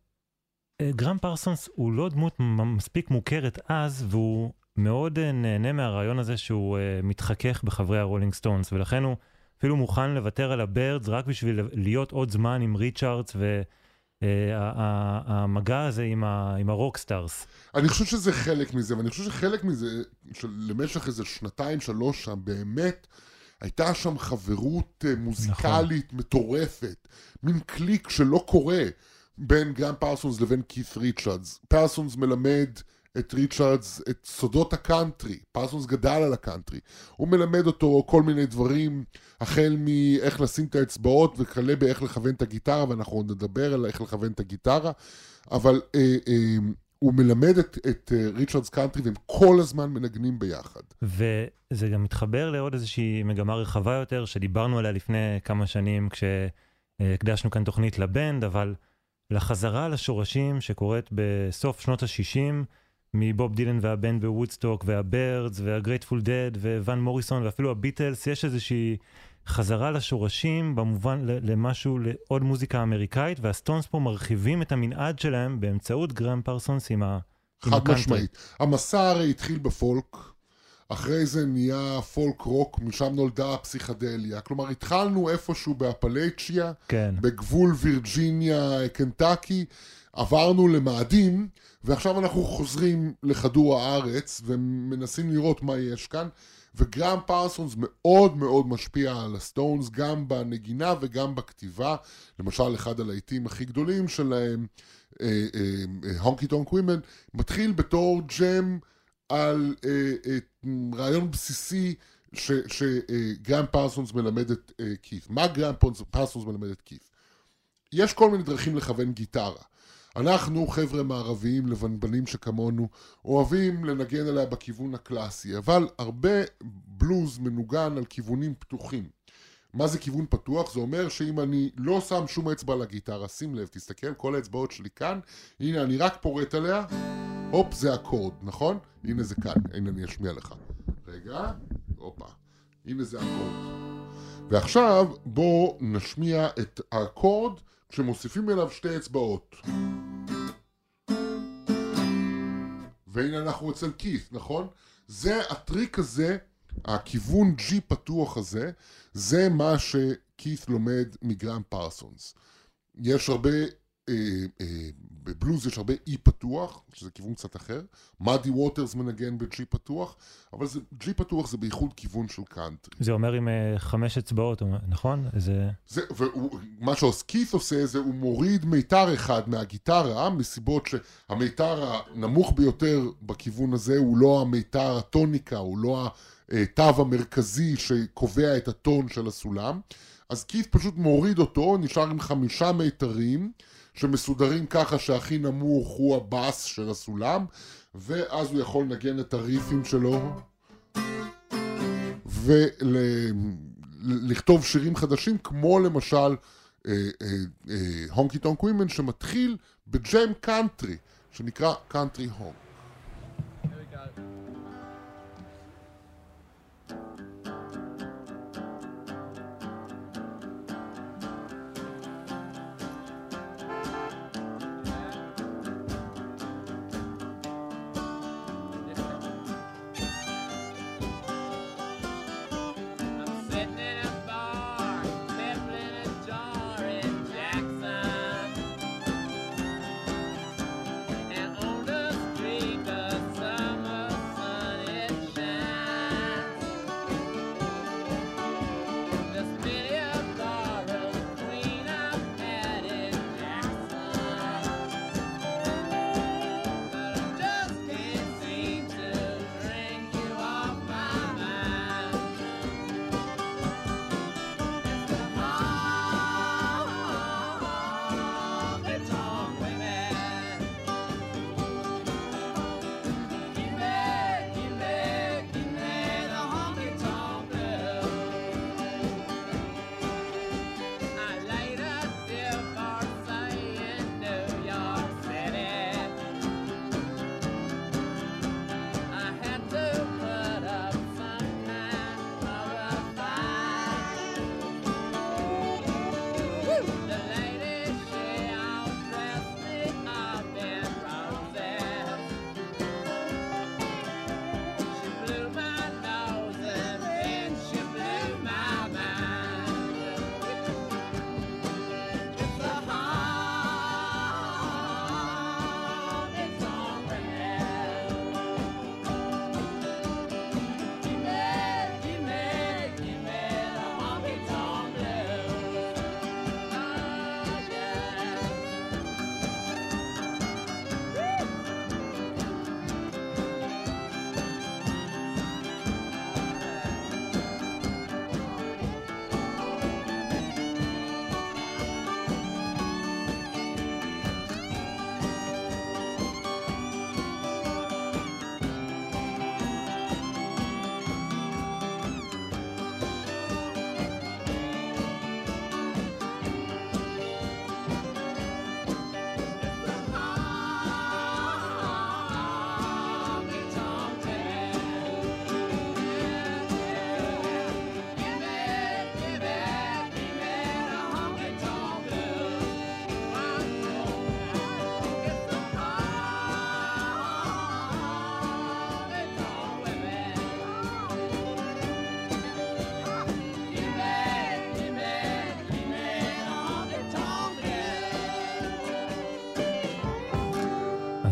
גרם פרסונס הוא לא דמות מספיק מוכרת אז, והוא מאוד אה, נהנה מהרעיון הזה שהוא אה, מתחכך בחברי הרולינג סטונס, ולכן הוא אפילו מוכן לוותר על הבירדס רק בשביל להיות עוד זמן עם ריצ'ארדס והמגע הזה עם, ה, עם ה rock stars. אני חושב שזה חלק מזה, ואני חושב שחלק מזה, שלמשך איזה שנתיים, שלוש שם, באמת, הייתה שם חברות אה, מוזיקלית נכון. מטורפת. מין קליק שלא קורה בין גרם פרסונס לבין כית' ריצ'רדס. פרסונס מלמד את ריצ'רדס את סודות הקאנטרי. פרסונס גדל על הקאנטרי. הוא מלמד אותו כל מיני דברים, החל מאיך לשים את האצבעות וכלה באיך לכוון את הגיטרה, ואנחנו עוד נדבר על איך לכוון את הגיטרה, אבל אה, אה, הוא מלמד את, את אה, ריצ'רדס קאנטרי והם כל הזמן מנגנים ביחד. וזה גם מתחבר לעוד איזושהי מגמה רחבה יותר, שדיברנו עליה לפני כמה שנים כשהקדשנו כאן תוכנית לבנד, אבל לחזרה לשורשים שקורית בסוף שנות ה-60, מבוב דילן והבנד בוודסטוק, והבירדס, והגרייטפול דד, וואן מוריסון, ואפילו הביטלס, יש איזושהי חזרה לשורשים במובן למשהו, לעוד מוזיקה אמריקאית, והסטונס פה מרחיבים את המנעד שלהם באמצעות גרם פרסונס עם ה... עם חד הקאנטרי. משמעית. המסע הרי התחיל בפולק, אחרי זה נהיה פולק רוק, משם נולדה הפסיכדליה. כלומר, התחלנו איפשהו באפלצ'יה, כן. בגבול וירג'יניה, קנטקי, עברנו למאדים, ועכשיו אנחנו חוזרים לכדור הארץ ומנסים לראות מה יש כאן. וגרם פרסונס מאוד מאוד משפיע על הסטונס, גם בנגינה וגם בכתיבה. למשל, אחד הלהיטים הכי גדולים שלהם, Honky Tonk Women, מתחיל בתור ג'ם על אה, אה, רעיון בסיסי שגרם פרסונס מלמד את אה, כית'. מה גרם פרסונס מלמד את כית'? יש כל מיני דרכים לכוון גיטרה. אנחנו, חבר'ה מערביים, לבנבנים שכמונו, אוהבים לנגן עליה בכיוון הקלאסי, אבל הרבה בלוז מנוגן על כיוונים פתוחים. מה זה כיוון פתוח? זה אומר שאם אני לא שם שום אצבע על הגיטרה, שים לב, תסתכל, כל האצבעות שלי כאן, הנה אני רק פורט עליה, הופ, זה אקורד, נכון? הנה זה כאן, הנה אני אשמיע לך. רגע, הופה, הנה זה אקורד. ועכשיו בואו נשמיע את האקורד כשמוסיפים אליו שתי אצבעות. והנה אנחנו אצל כית', נכון? זה הטריק הזה, הכיוון G פתוח הזה, זה מה שכית' לומד מגרם פרסונס. יש הרבה אה, אה, בבלוז יש הרבה אי פתוח, שזה כיוון קצת אחר. מאדי ווטרס מנגן בג'י פתוח, אבל זה, ג'י פתוח זה בייחוד כיוון של קאנטרי. זה אומר עם אה, חמש אצבעות, נכון? זה... זה, ומה שאז קית' עושה זה הוא מוריד מיתר אחד מהגיטרה מסיבות שהמיתר הנמוך ביותר בכיוון הזה הוא לא המיתר הטוניקה, הוא לא התו המרכזי שקובע את הטון של הסולם אז קית' פשוט מוריד אותו, נשאר עם חמישה מיתרים שמסודרים ככה שהכי נמוך הוא הבאס של הסולם ואז הוא יכול לנגן את הריפים שלו ולכתוב שירים חדשים, כמו למשל Honky Tonk Women, שמתחיל בג'ם קאנטרי, שנקרא Country Honk.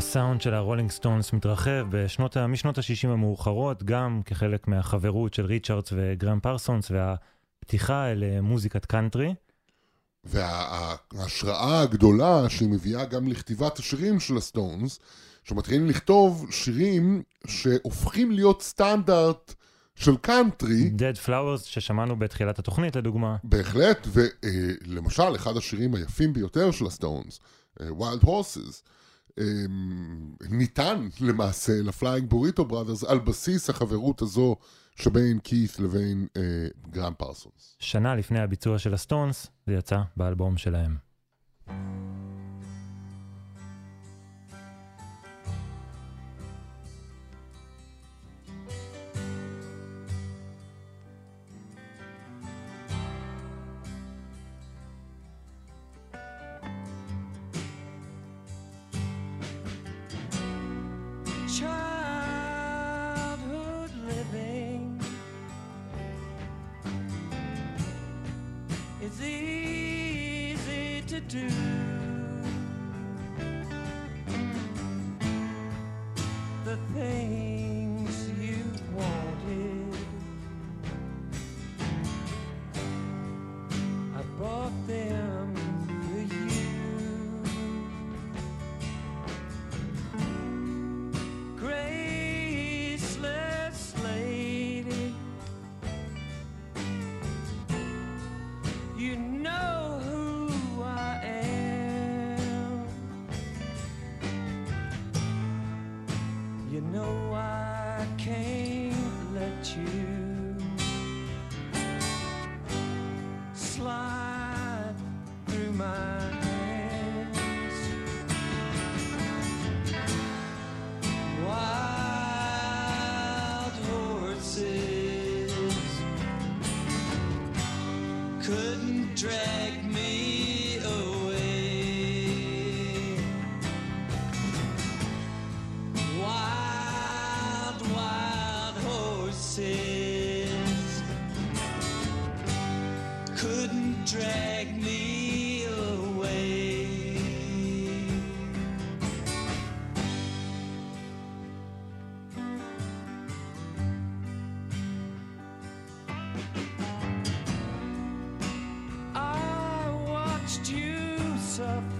הסאונד של הרולינג סטונס מתרחב בשנות, משנות ה-60 המאוחרות, גם כחלק מהחברות של ריצ'רדס וגרם פרסונס והפתיחה אל אה, מוזיקת קאנטרי. וההשראה הגדולה שהיא מביאה גם לכתיבת השירים של הסטונס, שמתחילים לכתוב שירים שהופכים להיות סטנדרט של קאנטרי, Dead Flowers ששמענו בתחילת התוכנית לדוגמה. בהחלט, ולמשל, אחד השירים היפים ביותר של הסטונס, אה, Wild Horses, אה, ניתן למעשה לפליינג בוריטו בראדרס על בסיס החברות הזו שבין כית' לבין אה, גרם פרסונס. שנה לפני הביצוע של הסטונס, זה יצא באלבום שלהם. do. The thing. Suffer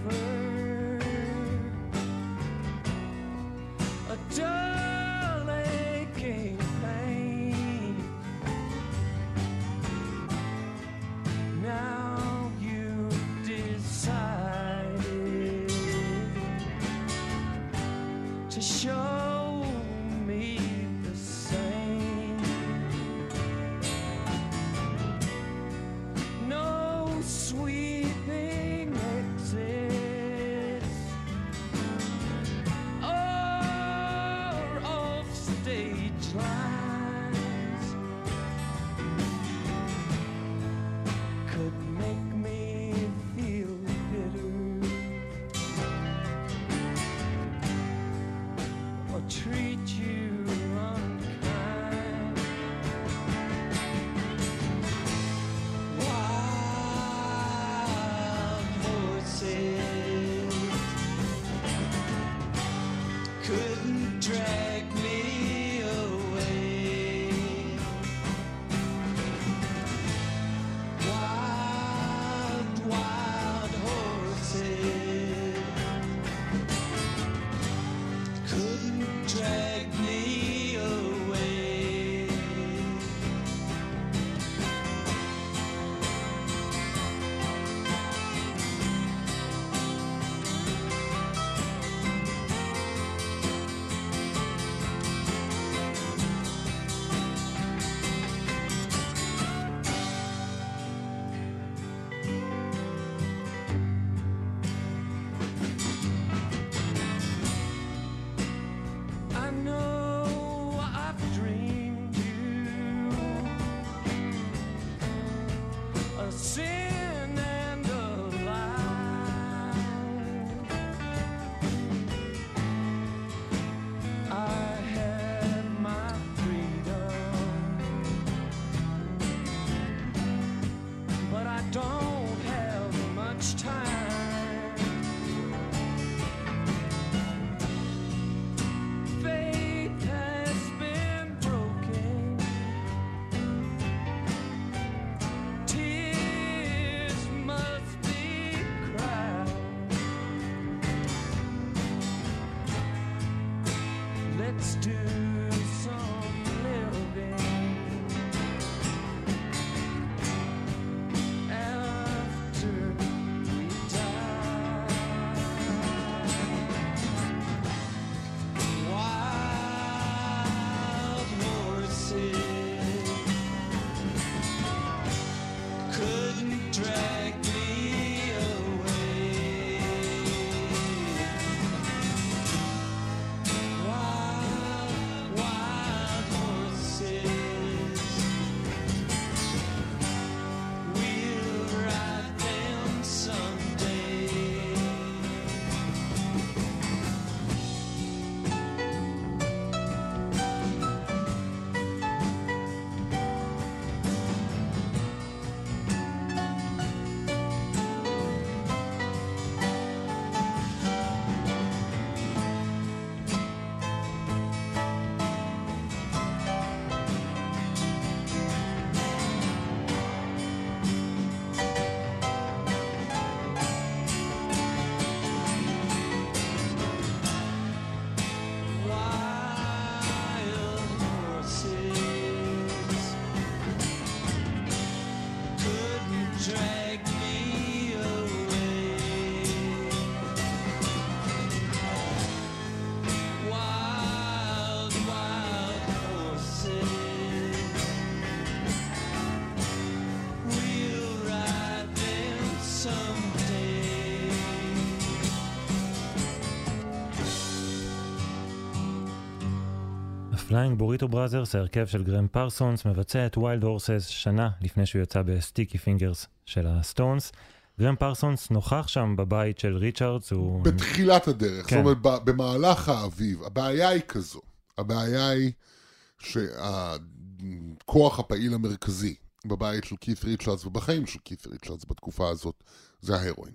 הפליינג בוריטו בראזרס, ההרכב של גרם פרסונס, מבצע את Wild Horses שנה לפני שהוא יצא ב Sticky Fingers של הסטונס. גרם פרסונס נוכח שם בבית של ריצ'רדס, הוא... בתחילת הדרך, כן. זאת אומרת, במהלך האביב, הבעיה היא כזו, הבעיה היא שהכוח הפעיל המרכזי בבית של כית' ריצ'רדס ובחיים של כית' ריצ'רדס בתקופה הזאת, זה ההרואין.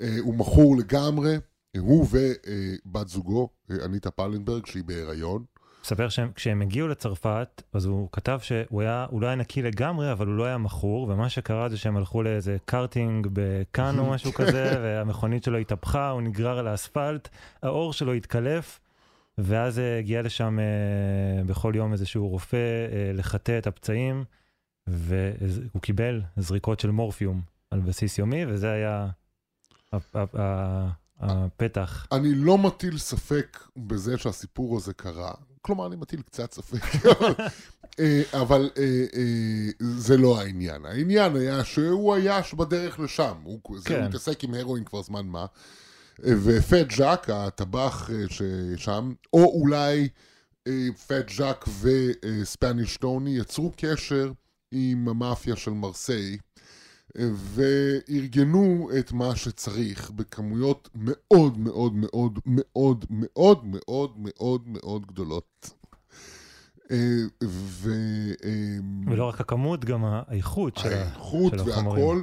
אה, הוא מכור לגמרי, הוא ובת זוגו, אה, אניטה פלנברג, שהיא בהיריון. מספר שכשהם הגיעו לצרפת, אז הוא כתב שהוא היה, הוא לא היה נקי לגמרי, אבל הוא לא היה מכור, ומה שקרה זה שהם הלכו לאיזה קארטינג בקאן או <laughs> משהו כזה, והמכונית שלו התהפכה, הוא נגרר על האספלט, האור שלו התקלף, ואז הגיע לשם אה, בכל יום איזשהו רופא אה, לחטא את הפצעים, והוא קיבל זריקות של מורפיום על בסיס יומי, וזה היה הפתח. אני לא מטיל ספק בזה שהסיפור הזה קרה. כלומר, אני מטיל קצת ספק. אה, אבל אה, אה, זה לא העניין. העניין היה שהוא היה בדרך לשם. הוא זה, כן. מתעסק עם הרואין כבר זמן מה. אה, ופט ז'אק, הטבח אה, ששם, או אולי אה, פט ז'אק וספניש טוני יצרו קשר עם המאפיה של מרסיי. וארגנו את מה שצריך בכמויות מאוד מאוד מאוד מאוד מאוד מאוד מאוד מאוד גדולות. אה, ו... אה, ולא רק הכמות, גם האיכות של ה- האיכות החומרים. והכל.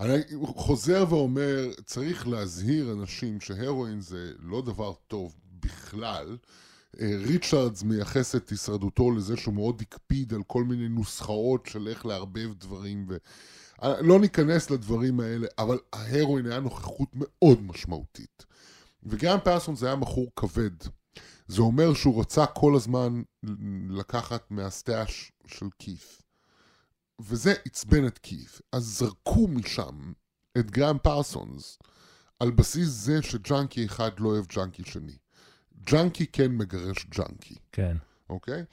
אני חוזר ואומר, צריך להזהיר אנשים שהרואין זה לא דבר טוב בכלל. אה, ריצ'רדס מייחס את הישרדותו לזה שהוא מאוד הקפיד על כל מיני נוסחאות של איך לערבב דברים. ו... אה, לא ניכנס לדברים האלה, אבל ההרואין היה נוכחות מאוד משמעותית. וגם פרסון זה היה מכור כבד. זה אומר שהוא רצה כל הזמן לקחת מהסטאש של כית'. וזה עצבן את כית'. אז זרקו משם את גרם פרסונס על בסיס זה שג'אנקי אחד לא אוהב ג'אנקי שני. ג'אנקי כן מגרש ג'אנקי, כן. אוקיי?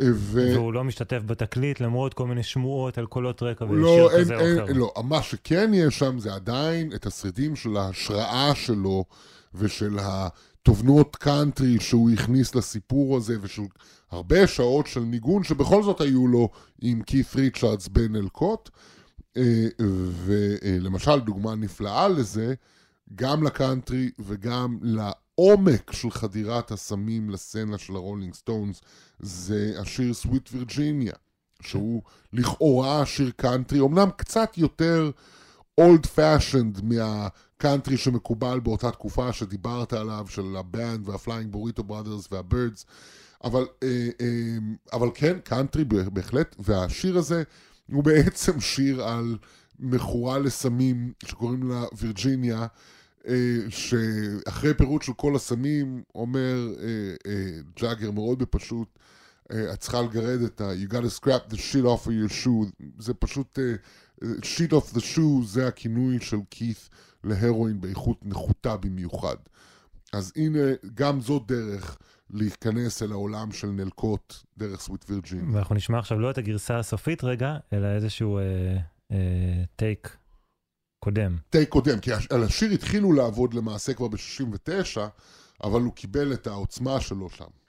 ו... והוא לא משתתף בתקליט למרות כל מיני שמועות על קולות רקע לא, אין, כזה או אין, אחר. לא, מה שכן יש שם זה עדיין את השרידים של ההשראה שלו ושל התובנות קאנטרי שהוא הכניס לסיפור הזה ושל הרבה שעות של ניגון שבכל זאת היו לו עם כית' ריצ'רדס בנלקוט. אה, ולמשל דוגמה נפלאה לזה, גם לקאנטרי וגם לעומק של חדירת הסמים לסצנה של הרולינג סטונס זה השיר Sweet Virginia, שהוא לכאורה שיר קאנטרי, אמנם קצת יותר old fashioned מהקאנטרי שמקובל באותה תקופה שדיברת עליו, של הבנד והפליינג בוריטו בראדרס והבירדס, אבל, אה, אה, אבל כן, קאנטרי בהחלט, והשיר הזה הוא בעצם שיר על מכורה לסמים שקוראים לה וירג'יניה, שאחרי פירוט של כל הסמים אומר אה, אה, ג'אגר מאוד בפשוט, אה, את צריכה לגרד את ה... you gotta scrap the shit off of your shoe, זה פשוט... אה, shit off the shoe זה הכינוי של כית' להרואין באיכות נחותה במיוחד. אז הנה, גם זאת דרך להיכנס אל העולם של נלקוט דרך סוויט וירג'ין. ואנחנו נשמע עכשיו לא את הגרסה הסופית רגע, אלא איזשהו אה, אה, טייק קודם. טייק קודם, כי על השיר התחילו לעבוד למעשה כבר ב-69, אבל הוא קיבל את העוצמה שלו שם.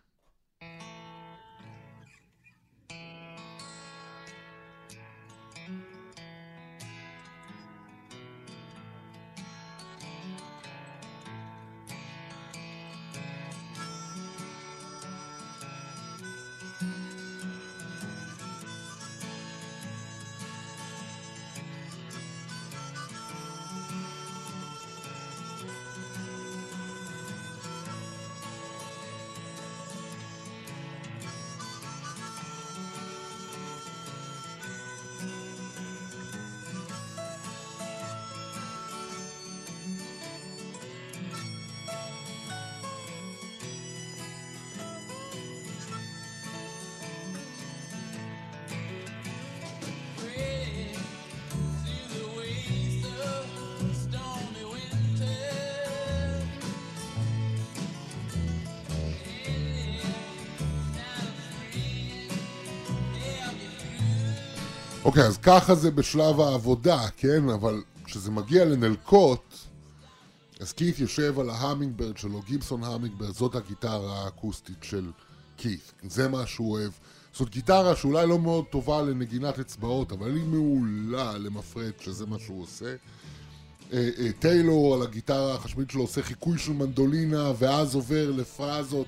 אוקיי, אז ככה זה בשלב העבודה, כן? אבל כשזה מגיע לנלקוט, אז קית' יושב על ההמינגברד שלו, גיבסון המינגברד, זאת הגיטרה האקוסטית של כית, זה מה שהוא אוהב. זאת גיטרה שאולי לא מאוד טובה לנגינת אצבעות, אבל היא מעולה למפרט, שזה מה שהוא עושה. אה, אה, טיילור על הגיטרה החשמלית שלו עושה חיקוי של מנדולינה, ואז עובר לפרזות,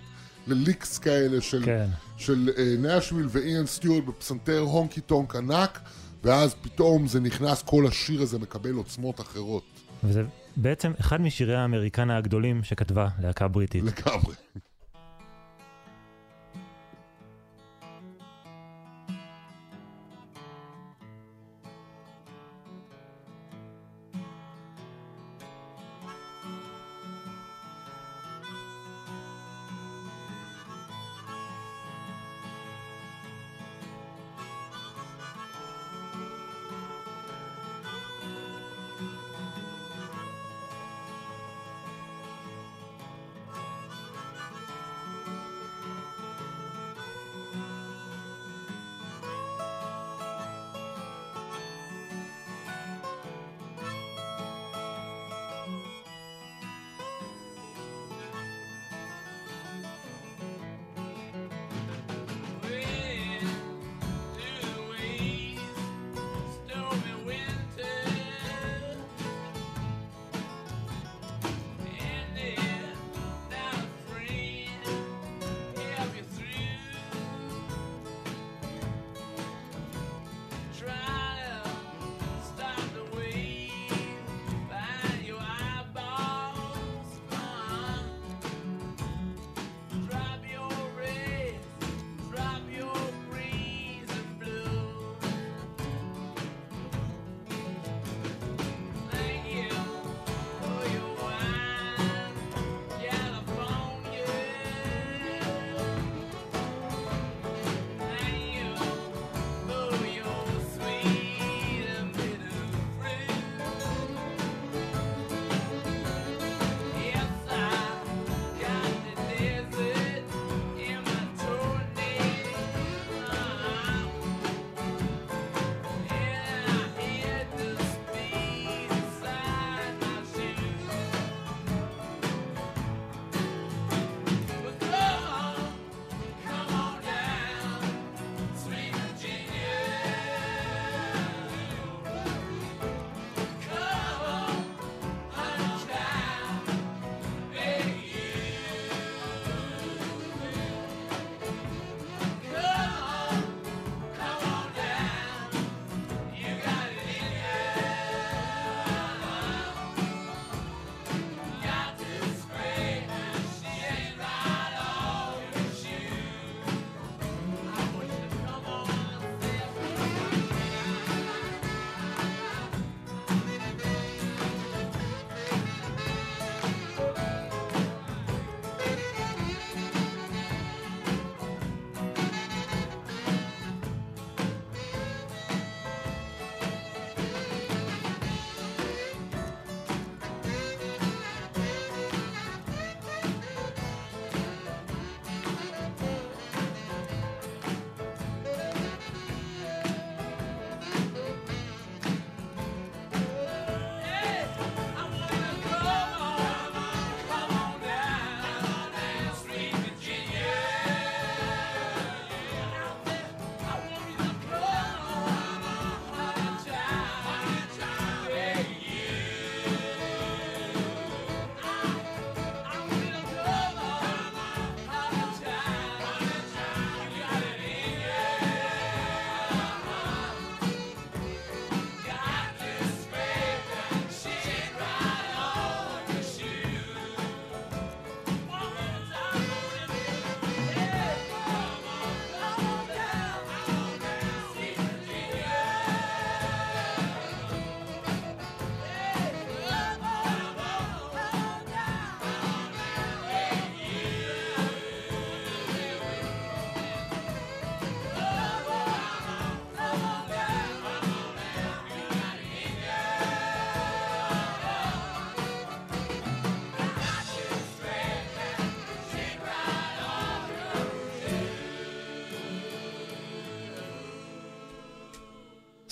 לליקס כאלה של, כן. של אה, נשוויל ואיאן סטיוארט בפסנתר הונקי טונק ענק, ואז פתאום זה נכנס, כל השיר הזה מקבל עוצמות אחרות וזה בעצם אחד משירי האמריקנה הגדולים שכתבה להקה בריטית. לגמרי.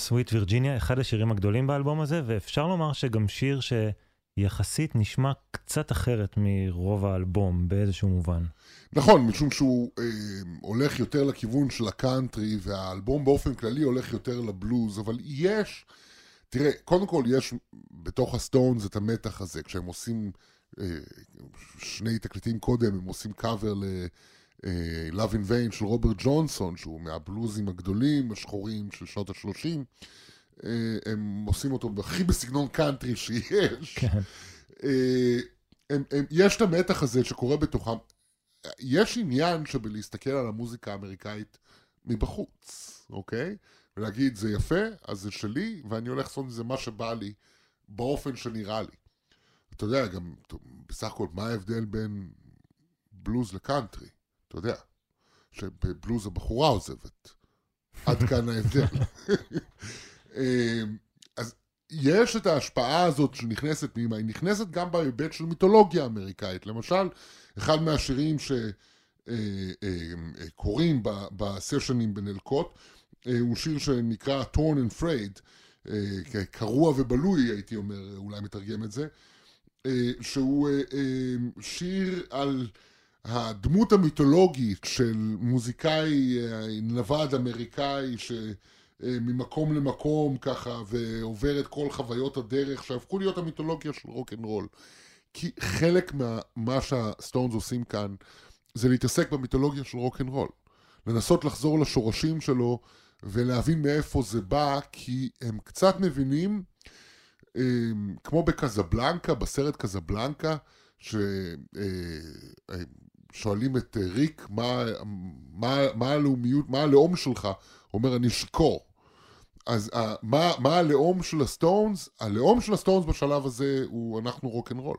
Sweet Virginia, אחד השירים הגדולים באלבום הזה, ואפשר לומר שגם שיר יחסית נשמע קצת אחרת מרוב האלבום באיזשהו מובן. נכון, משום שהוא אה, הולך יותר לכיוון של הקאנטרי, והאלבום באופן כללי הולך יותר לבלוז, אבל יש, תראה, קודם כל יש בתוך הסטונס את המתח הזה, כשהם עושים אה, שני תקליטים קודם, הם עושים קאבר ל... אה, Love in Vain של רוברט ג'ונסון, שהוא מהבלוזים הגדולים, השחורים של שנות ה-30. הם עושים אותו הכי בסגנון קאנטרי שיש. כן. אה, הם, הם, יש את המתח הזה שקורה בתוכם. יש עניין שבלהסתכל על המוזיקה האמריקאית מבחוץ, אוקיי? ולהגיד, זה יפה, אז זה שלי, ואני הולך לעשות מזה מה שבא לי, באופן שנראה לי. אתה יודע, גם, בסך הכל, מה ההבדל בין בלוז לקאנטרי? אתה יודע, שבבלוז הבחורה עוזבת. עד כאן ההבדל. <laughs> אמ, אז יש את ההשפעה הזאת שנכנסת היא נכנסת גם בהיבט של מיתולוגיה אמריקאית. למשל, אחד מהשירים שקוראים בסשנים בנלקוט, אה, הוא שיר שנקרא Torn and Frayed, אה, קרוע ובלוי הייתי אומר, אולי מתרגם את זה, אה, שהוא שיר על הדמות המיתולוגית של מוזיקאי נווד אמריקאי ש... ממקום למקום ככה, ועובר את כל חוויות הדרך שהפכו להיות המיתולוגיה של רוקנרול. כי חלק ממה שהסטונס עושים כאן זה להתעסק במיתולוגיה של רוקנרול. לנסות לחזור לשורשים שלו ולהבין מאיפה זה בא, כי הם קצת מבינים, כמו בקזבלנקה, בסרט קזבלנקה, ששואלים את ריק מה, מה, מה הלאומיות, מה הלאום שלך, הוא אומר אני שיכור. אז אה, מה, מה הלאום של הסטונס? הלאום של הסטונס בשלב הזה הוא אנחנו רוק אנד רול.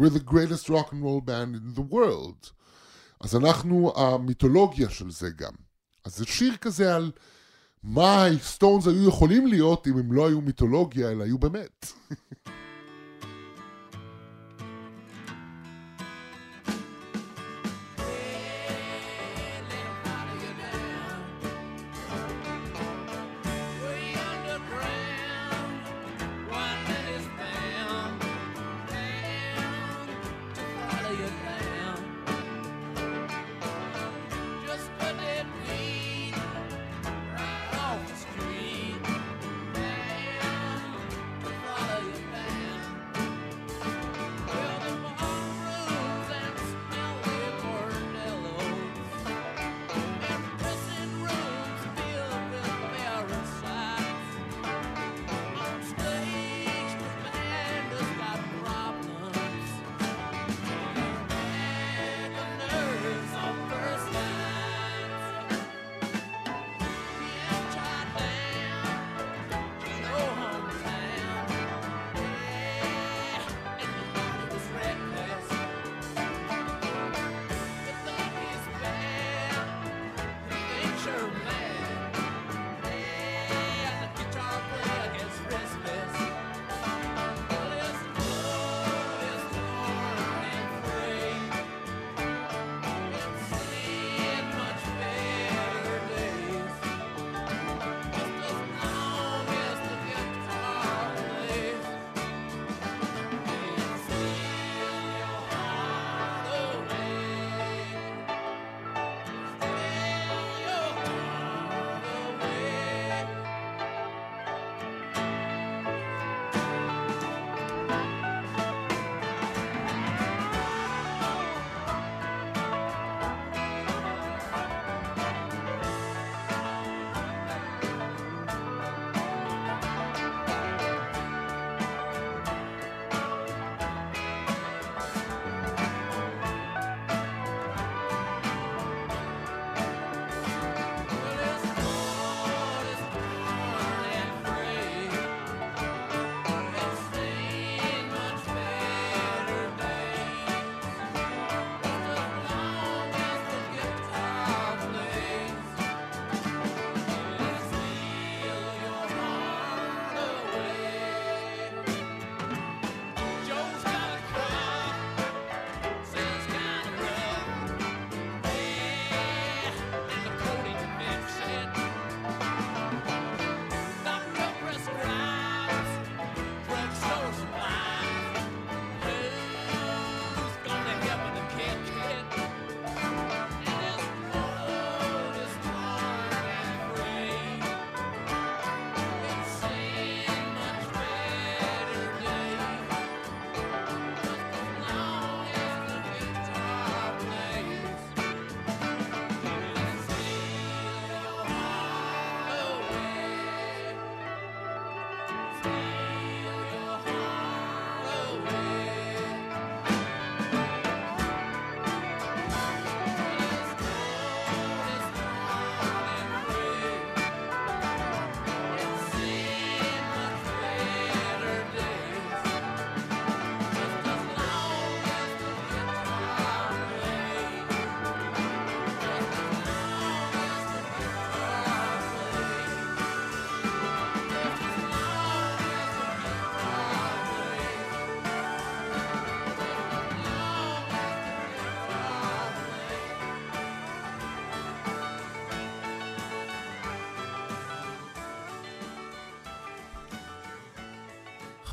We're the greatest rock and roll band in the world. אז אנחנו המיתולוגיה של זה גם. אז זה שיר כזה על מה הסטונס היו יכולים להיות אם הם לא היו מיתולוגיה, אלא היו באמת. <laughs>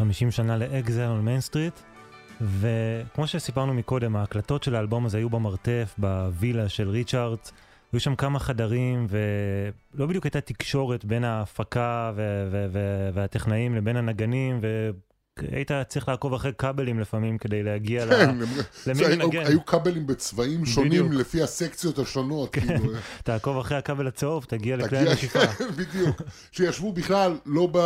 50 שנה ל Exile on Main Street, וכמו שסיפרנו מקודם, ההקלטות של האלבום הזה היו במרתף, בווילה של ריצ'ארדס, היו שם כמה חדרים, ולא בדיוק הייתה תקשורת בין ההפקה ו- ו- ו- והטכנאים לבין הנגנים, והיית צריך לעקוב אחרי כבלים לפעמים כדי להגיע ל... כן, הם- למי זה היו- כבלים בצבעים שונים בדיוק. לפי הסקציות השונות, כאילו, תעקוב אחרי הכבל הצהוב, תגיע לכלי הנשיפה. <laughs> בדיוק, שישבו בכלל לא, ב,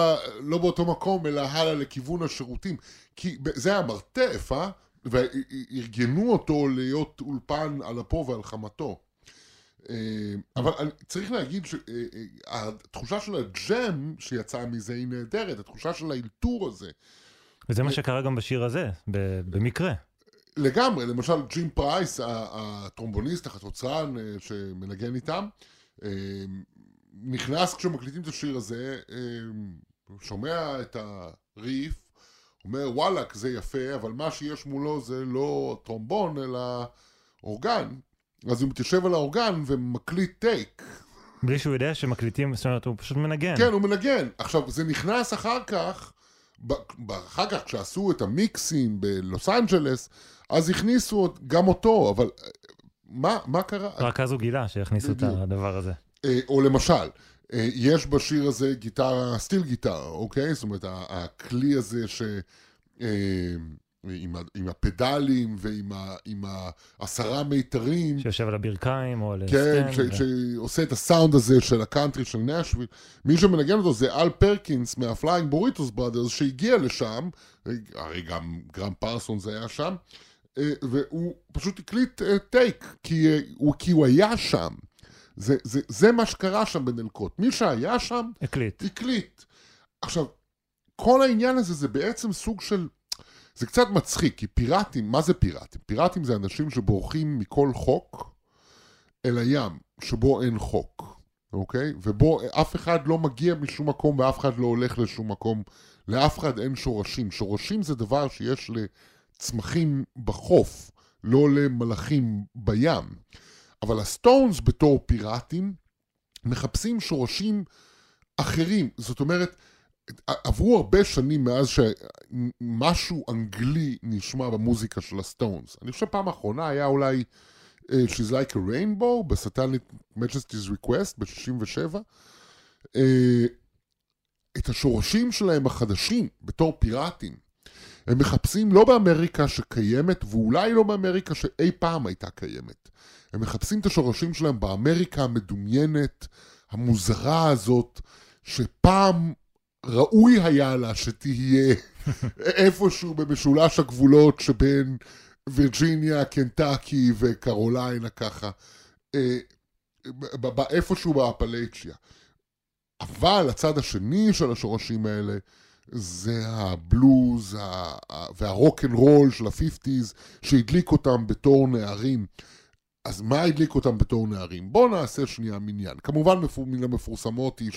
לא באותו מקום, אלא הלאה לכיוון השירותים. כי זה היה מרתף, אה? וארגנו אותו להיות אולפן על אפו ועל חמתו. אה, אבל צריך להגיד שהתחושה של הג'ם שיצאה מזה היא נהדרת, התחושה של האלתור הזה. וזה מה שקרה גם בשיר הזה, במקרה. לגמרי, למשל ג'ים פרייס, הטרומבוניסט, החצוצרן אה, שמנגן איתם, אה, נכנס כשמקליטים את השיר הזה, אה, שומע את הריף, אומר וואלאק זה יפה, אבל מה שיש מולו זה לא טרומבון אלא אורגן. אז הוא מתיישב על האורגן ומקליט טייק. בלי שהוא יודע שמקליטים, זאת אומרת, הוא פשוט מנגן. כן, הוא מנגן. עכשיו, זה נכנס אחר כך, אחר כך כשעשו את המיקסים בלוס אנג'לס, אז הכניסו גם אותו, אבל אה, מה, מה קרה? רק אז הוא גילה שהכניסו את. הדבר הזה. אה, או למשל, אה, יש בשיר הזה גיטרה, steel גיטרה, אוקיי? זאת אומרת, הכלי הזה ש... עם, ה- עם הפדלים ועם ה- עם העשרה מיתרים, שיושב על הברכיים או על כן, stand. ש, שעושה את הסאונד הזה של הקאנטרי של נשוויל. מי שמנגן אותו זה אל פרקינס מה Flying Burrito Brothers, שהגיע לשם, הרי גם גרם פרסונס היה שם, אה, והוא פשוט הקליט אה, טייק, כי אה, הוא, כי הוא היה שם. זה, זה, זה מה שקרה שם בנלקוט. מי שהיה שם, הקליט. הקליט. עכשיו, כל העניין הזה זה בעצם סוג של... זה קצת מצחיק, כי פיראטים, מה זה פיראטים? פיראטים זה אנשים שבורחים מכל חוק אל הים, שבו אין חוק, אוקיי? ובו אף אחד לא מגיע משום מקום ואף אחד לא הולך לשום מקום. לאף אחד אין שורשים. שורשים זה דבר שיש לצמחים בחוף, לא למלאכים בים. אבל הסטונס בתור פיראטים מחפשים שורשים אחרים. זאת אומרת, עברו הרבה שנים מאז שמשהו אנגלי נשמע במוזיקה של הסטונס. אני חושב פעם האחרונה היה אולי אה, She's Like a Rainbow ב Satanic Majesties Request ב-67. Uh, את השורשים שלהם החדשים בתור פיראטים. הם מחפשים לא באמריקה שקיימת, ואולי לא באמריקה שאי פעם הייתה קיימת. הם מחפשים את השורשים שלהם באמריקה המדומיינת, המוזרה הזאת, שפעם ראוי היה לה שתהיה איפשהו במשולש הגבולות שבין וירג'יניה, קנטקי וקרוליינה ככה, אה, איפשהו באפלצ'יה. אבל הצד השני של השורשים האלה זה הבלוז והרוק אנד רול של ה-50's שהדליק אותם בתור נערים. אז מה הדליק אותם בתור נערים? בואו נעשה שנייה מניין. כמובן מן המפורסמות היא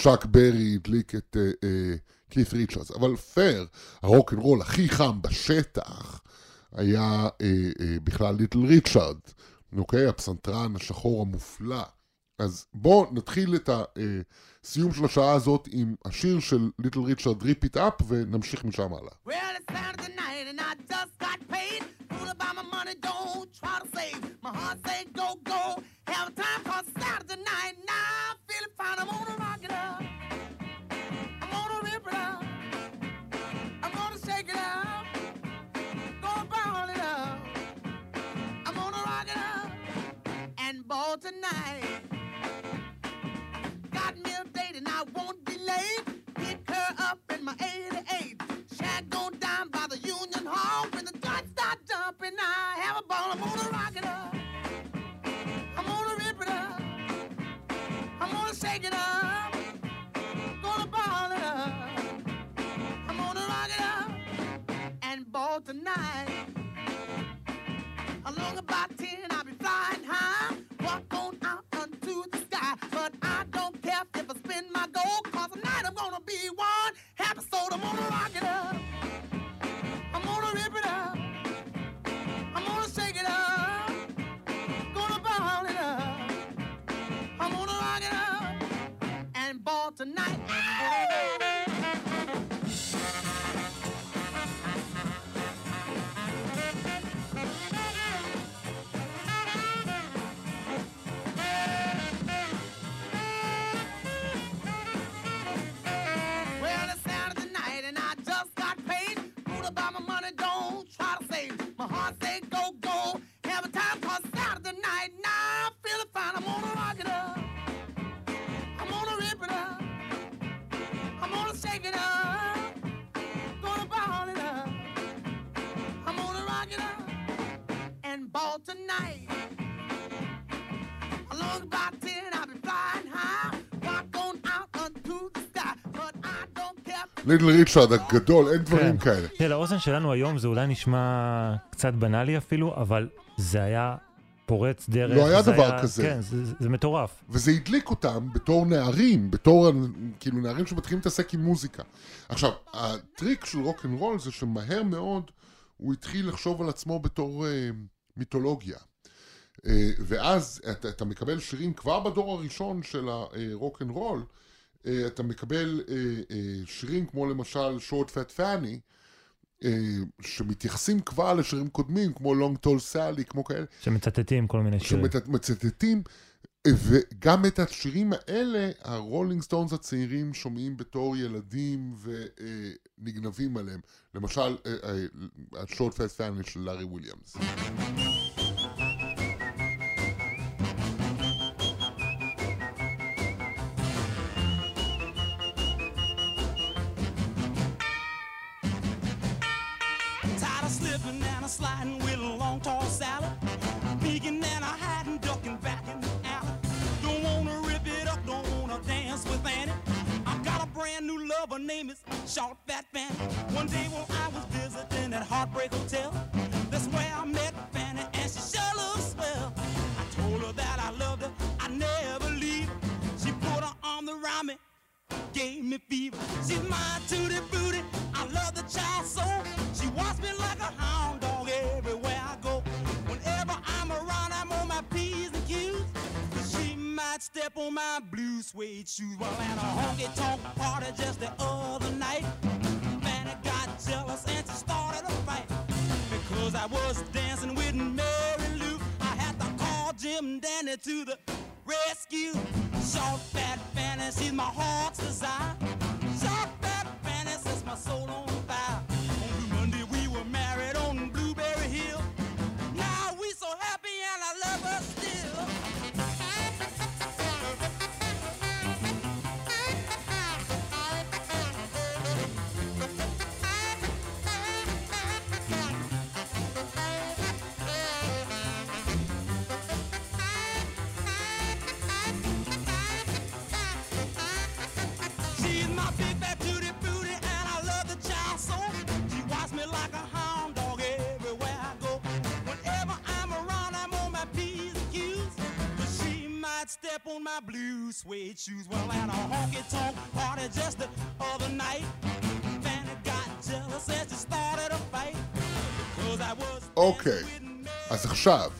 שצ'אק ברי הדליק את אה, אה, קית' ריצ'רדס, אבל פייר, הרוק אנד רול הכי חם בשטח היה אה, אה, בכלל ליטל ריצ'רד, אוקיי? הפסנתרן השחור המופלא. אז בואו נתחיל את הסיום של השעה הזאת עם השיר של ליטל ריצ'רד Rip It Up ונמשיך משם הלאה. Well, ball tonight. Got me a date and I won't be late. Pick her up in my 88. Shag go down by the Union Hall. When the joints start jumping, I have a ball. I'm gonna rock it up. I'm gonna rip it up. I'm gonna shake it up. Gonna ball it up. I'm gonna rock it up and ball tonight. I. Cause tonight I'm gonna be one happy soul. I'm gonna rock it up. I'm gonna rip it up. I'm gonna shake it up. Gonna ball it up. I'm gonna rock it up and ball tonight. ליטל ריצ'רד הגדול, אין דברים כן. כאלה. תראה, לאוזן שלנו היום זה אולי נשמע קצת בנאלי אפילו, אבל זה היה פורץ דרך. לא היה דבר כזה. כן, זה, מטורף. וזה הדליק אותם בתור נערים, בתור כאילו נערים שמתחילים להתעסק עם מוזיקה. עכשיו, הטריק של רוק אנד רול זה שמהר מאוד הוא התחיל לחשוב על עצמו בתור אה, מיתולוגיה. אה, ואז אתה, אתה מקבל שירים כבר בדור הראשון של הרוק אנד רול, אה, אתה מקבל אה, אה, שירים כמו למשל Short Fat Fannie, שמתייחסים כבר לשירים קודמים, כמו Long Tall Sally, כמו כאלה, שמצטטים כל מיני שירים. שמצטטים, וגם את השירים האלה, הרולינג סטונס הצעירים שומעים בתור ילדים ונגנבים עליהם. למשל, ה Short Fat Fannie של לארי וויליאמס. Sliding with a long tall salad. Peeking and a hiding, ducking back in the alley. Don't wanna rip it up, don't wanna dance with Annie. I got a brand new lover, name is Short Fat Fanny. One day when I was visiting at Heartbreak Hotel, that's where I met Fanny, and she sure looks swell. I told her that I loved her, I never leave. She put her arm around me gave me fever. She's my tutti booty. I love the child so. She wants me like a hound step on my blue suede shoes while at a honky tonk party just the other night. Fanny got jealous and she started a fight. Because I was dancing with Mary Lou, I had to call Jim Danny to the rescue. Short fat Fanny, she's my heart's desire. Short fat Fanny sets my soul on fire. On Blue Monday we were married on Blueberry Hill. Now we so happy and I love her on my blue suede shoes. Well, at a honky tonk party just the other night, Fanny got jealous and she started a fight. Because I was אוקיי, Mary. אז עכשיו,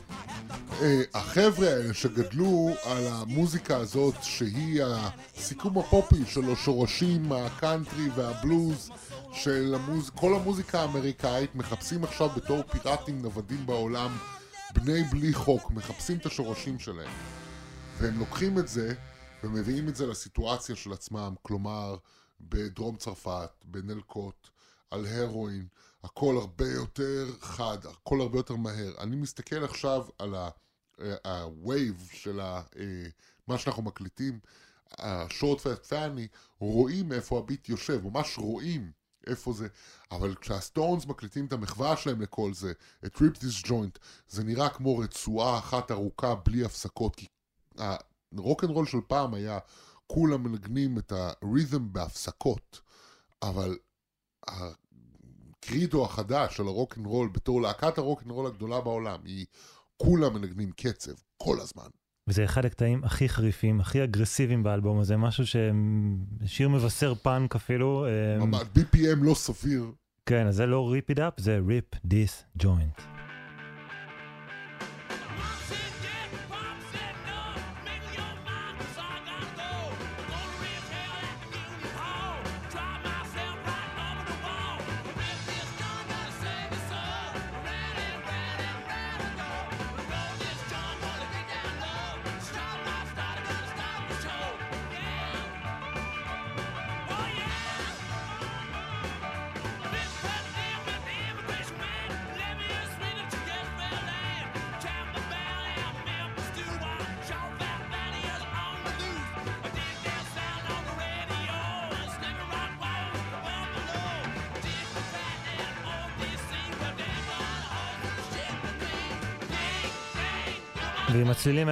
אה, החבר'ה האלה שגדלו על המוזיקה הזאת, שהיא הסיכום הפופי של השורשים, הקאנטרי והבלוז של המוז... כל המוזיקה האמריקאית, מחפשים עכשיו בתור פיראטים נוודים בעולם, בני בלי חוק, מחפשים את השורשים שלהם. והם לוקחים את זה ומביאים את זה לסיטואציה של עצמם, כלומר, בדרום צרפת, בנלקוט, על הרואין, הכל הרבה יותר חד, הכל הרבה יותר מהר. אני מסתכל עכשיו על ה-wave של ה, אה, מה שאנחנו מקליטים, fat fanny, רואים איפה הביט יושב, ממש רואים איפה זה, אבל כשהסטונס מקליטים את המחווה שלהם לכל זה, את Rip This Joint, זה נראה כמו רצועה אחת ארוכה בלי הפסקות, כי הרוקנרול של פעם היה, כולם מנגנים את ה rhythm בהפסקות, אבל הקרדו החדש של הרוקנרול בתור להקת הרוקנרול הגדולה בעולם, היא כולם מנגנים קצב, כל הזמן. וזה אחד הקטעים הכי חריפים, הכי אגרסיביים באלבום הזה, משהו ששיר מבשר פאנק אפילו. ממש, BPM לא סביר. כן, אז זה לא ריפ it up, זה ריפ דיס ג'וינט.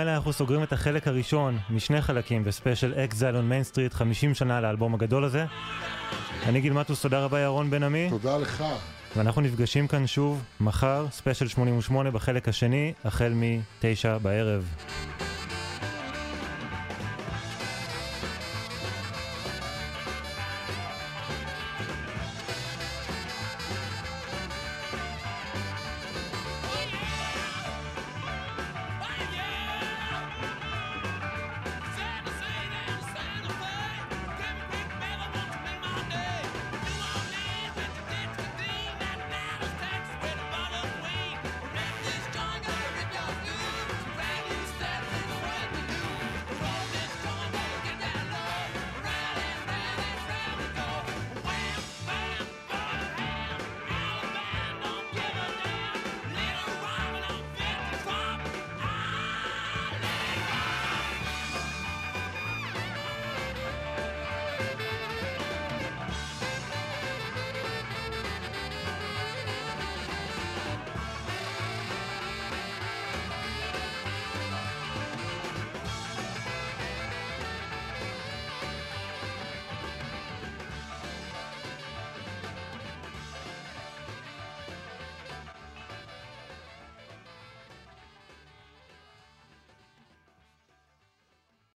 האלה אנחנו סוגרים את החלק הראשון משני חלקים בספיישל Exile on Main Street 50 שנה לאלבום הגדול הזה. אני גיל מטוס, תודה רבה ירון בן עמי, תודה לך. ואנחנו נפגשים כאן שוב מחר, ספיישל 88 בחלק השני, החל מ-9 בערב.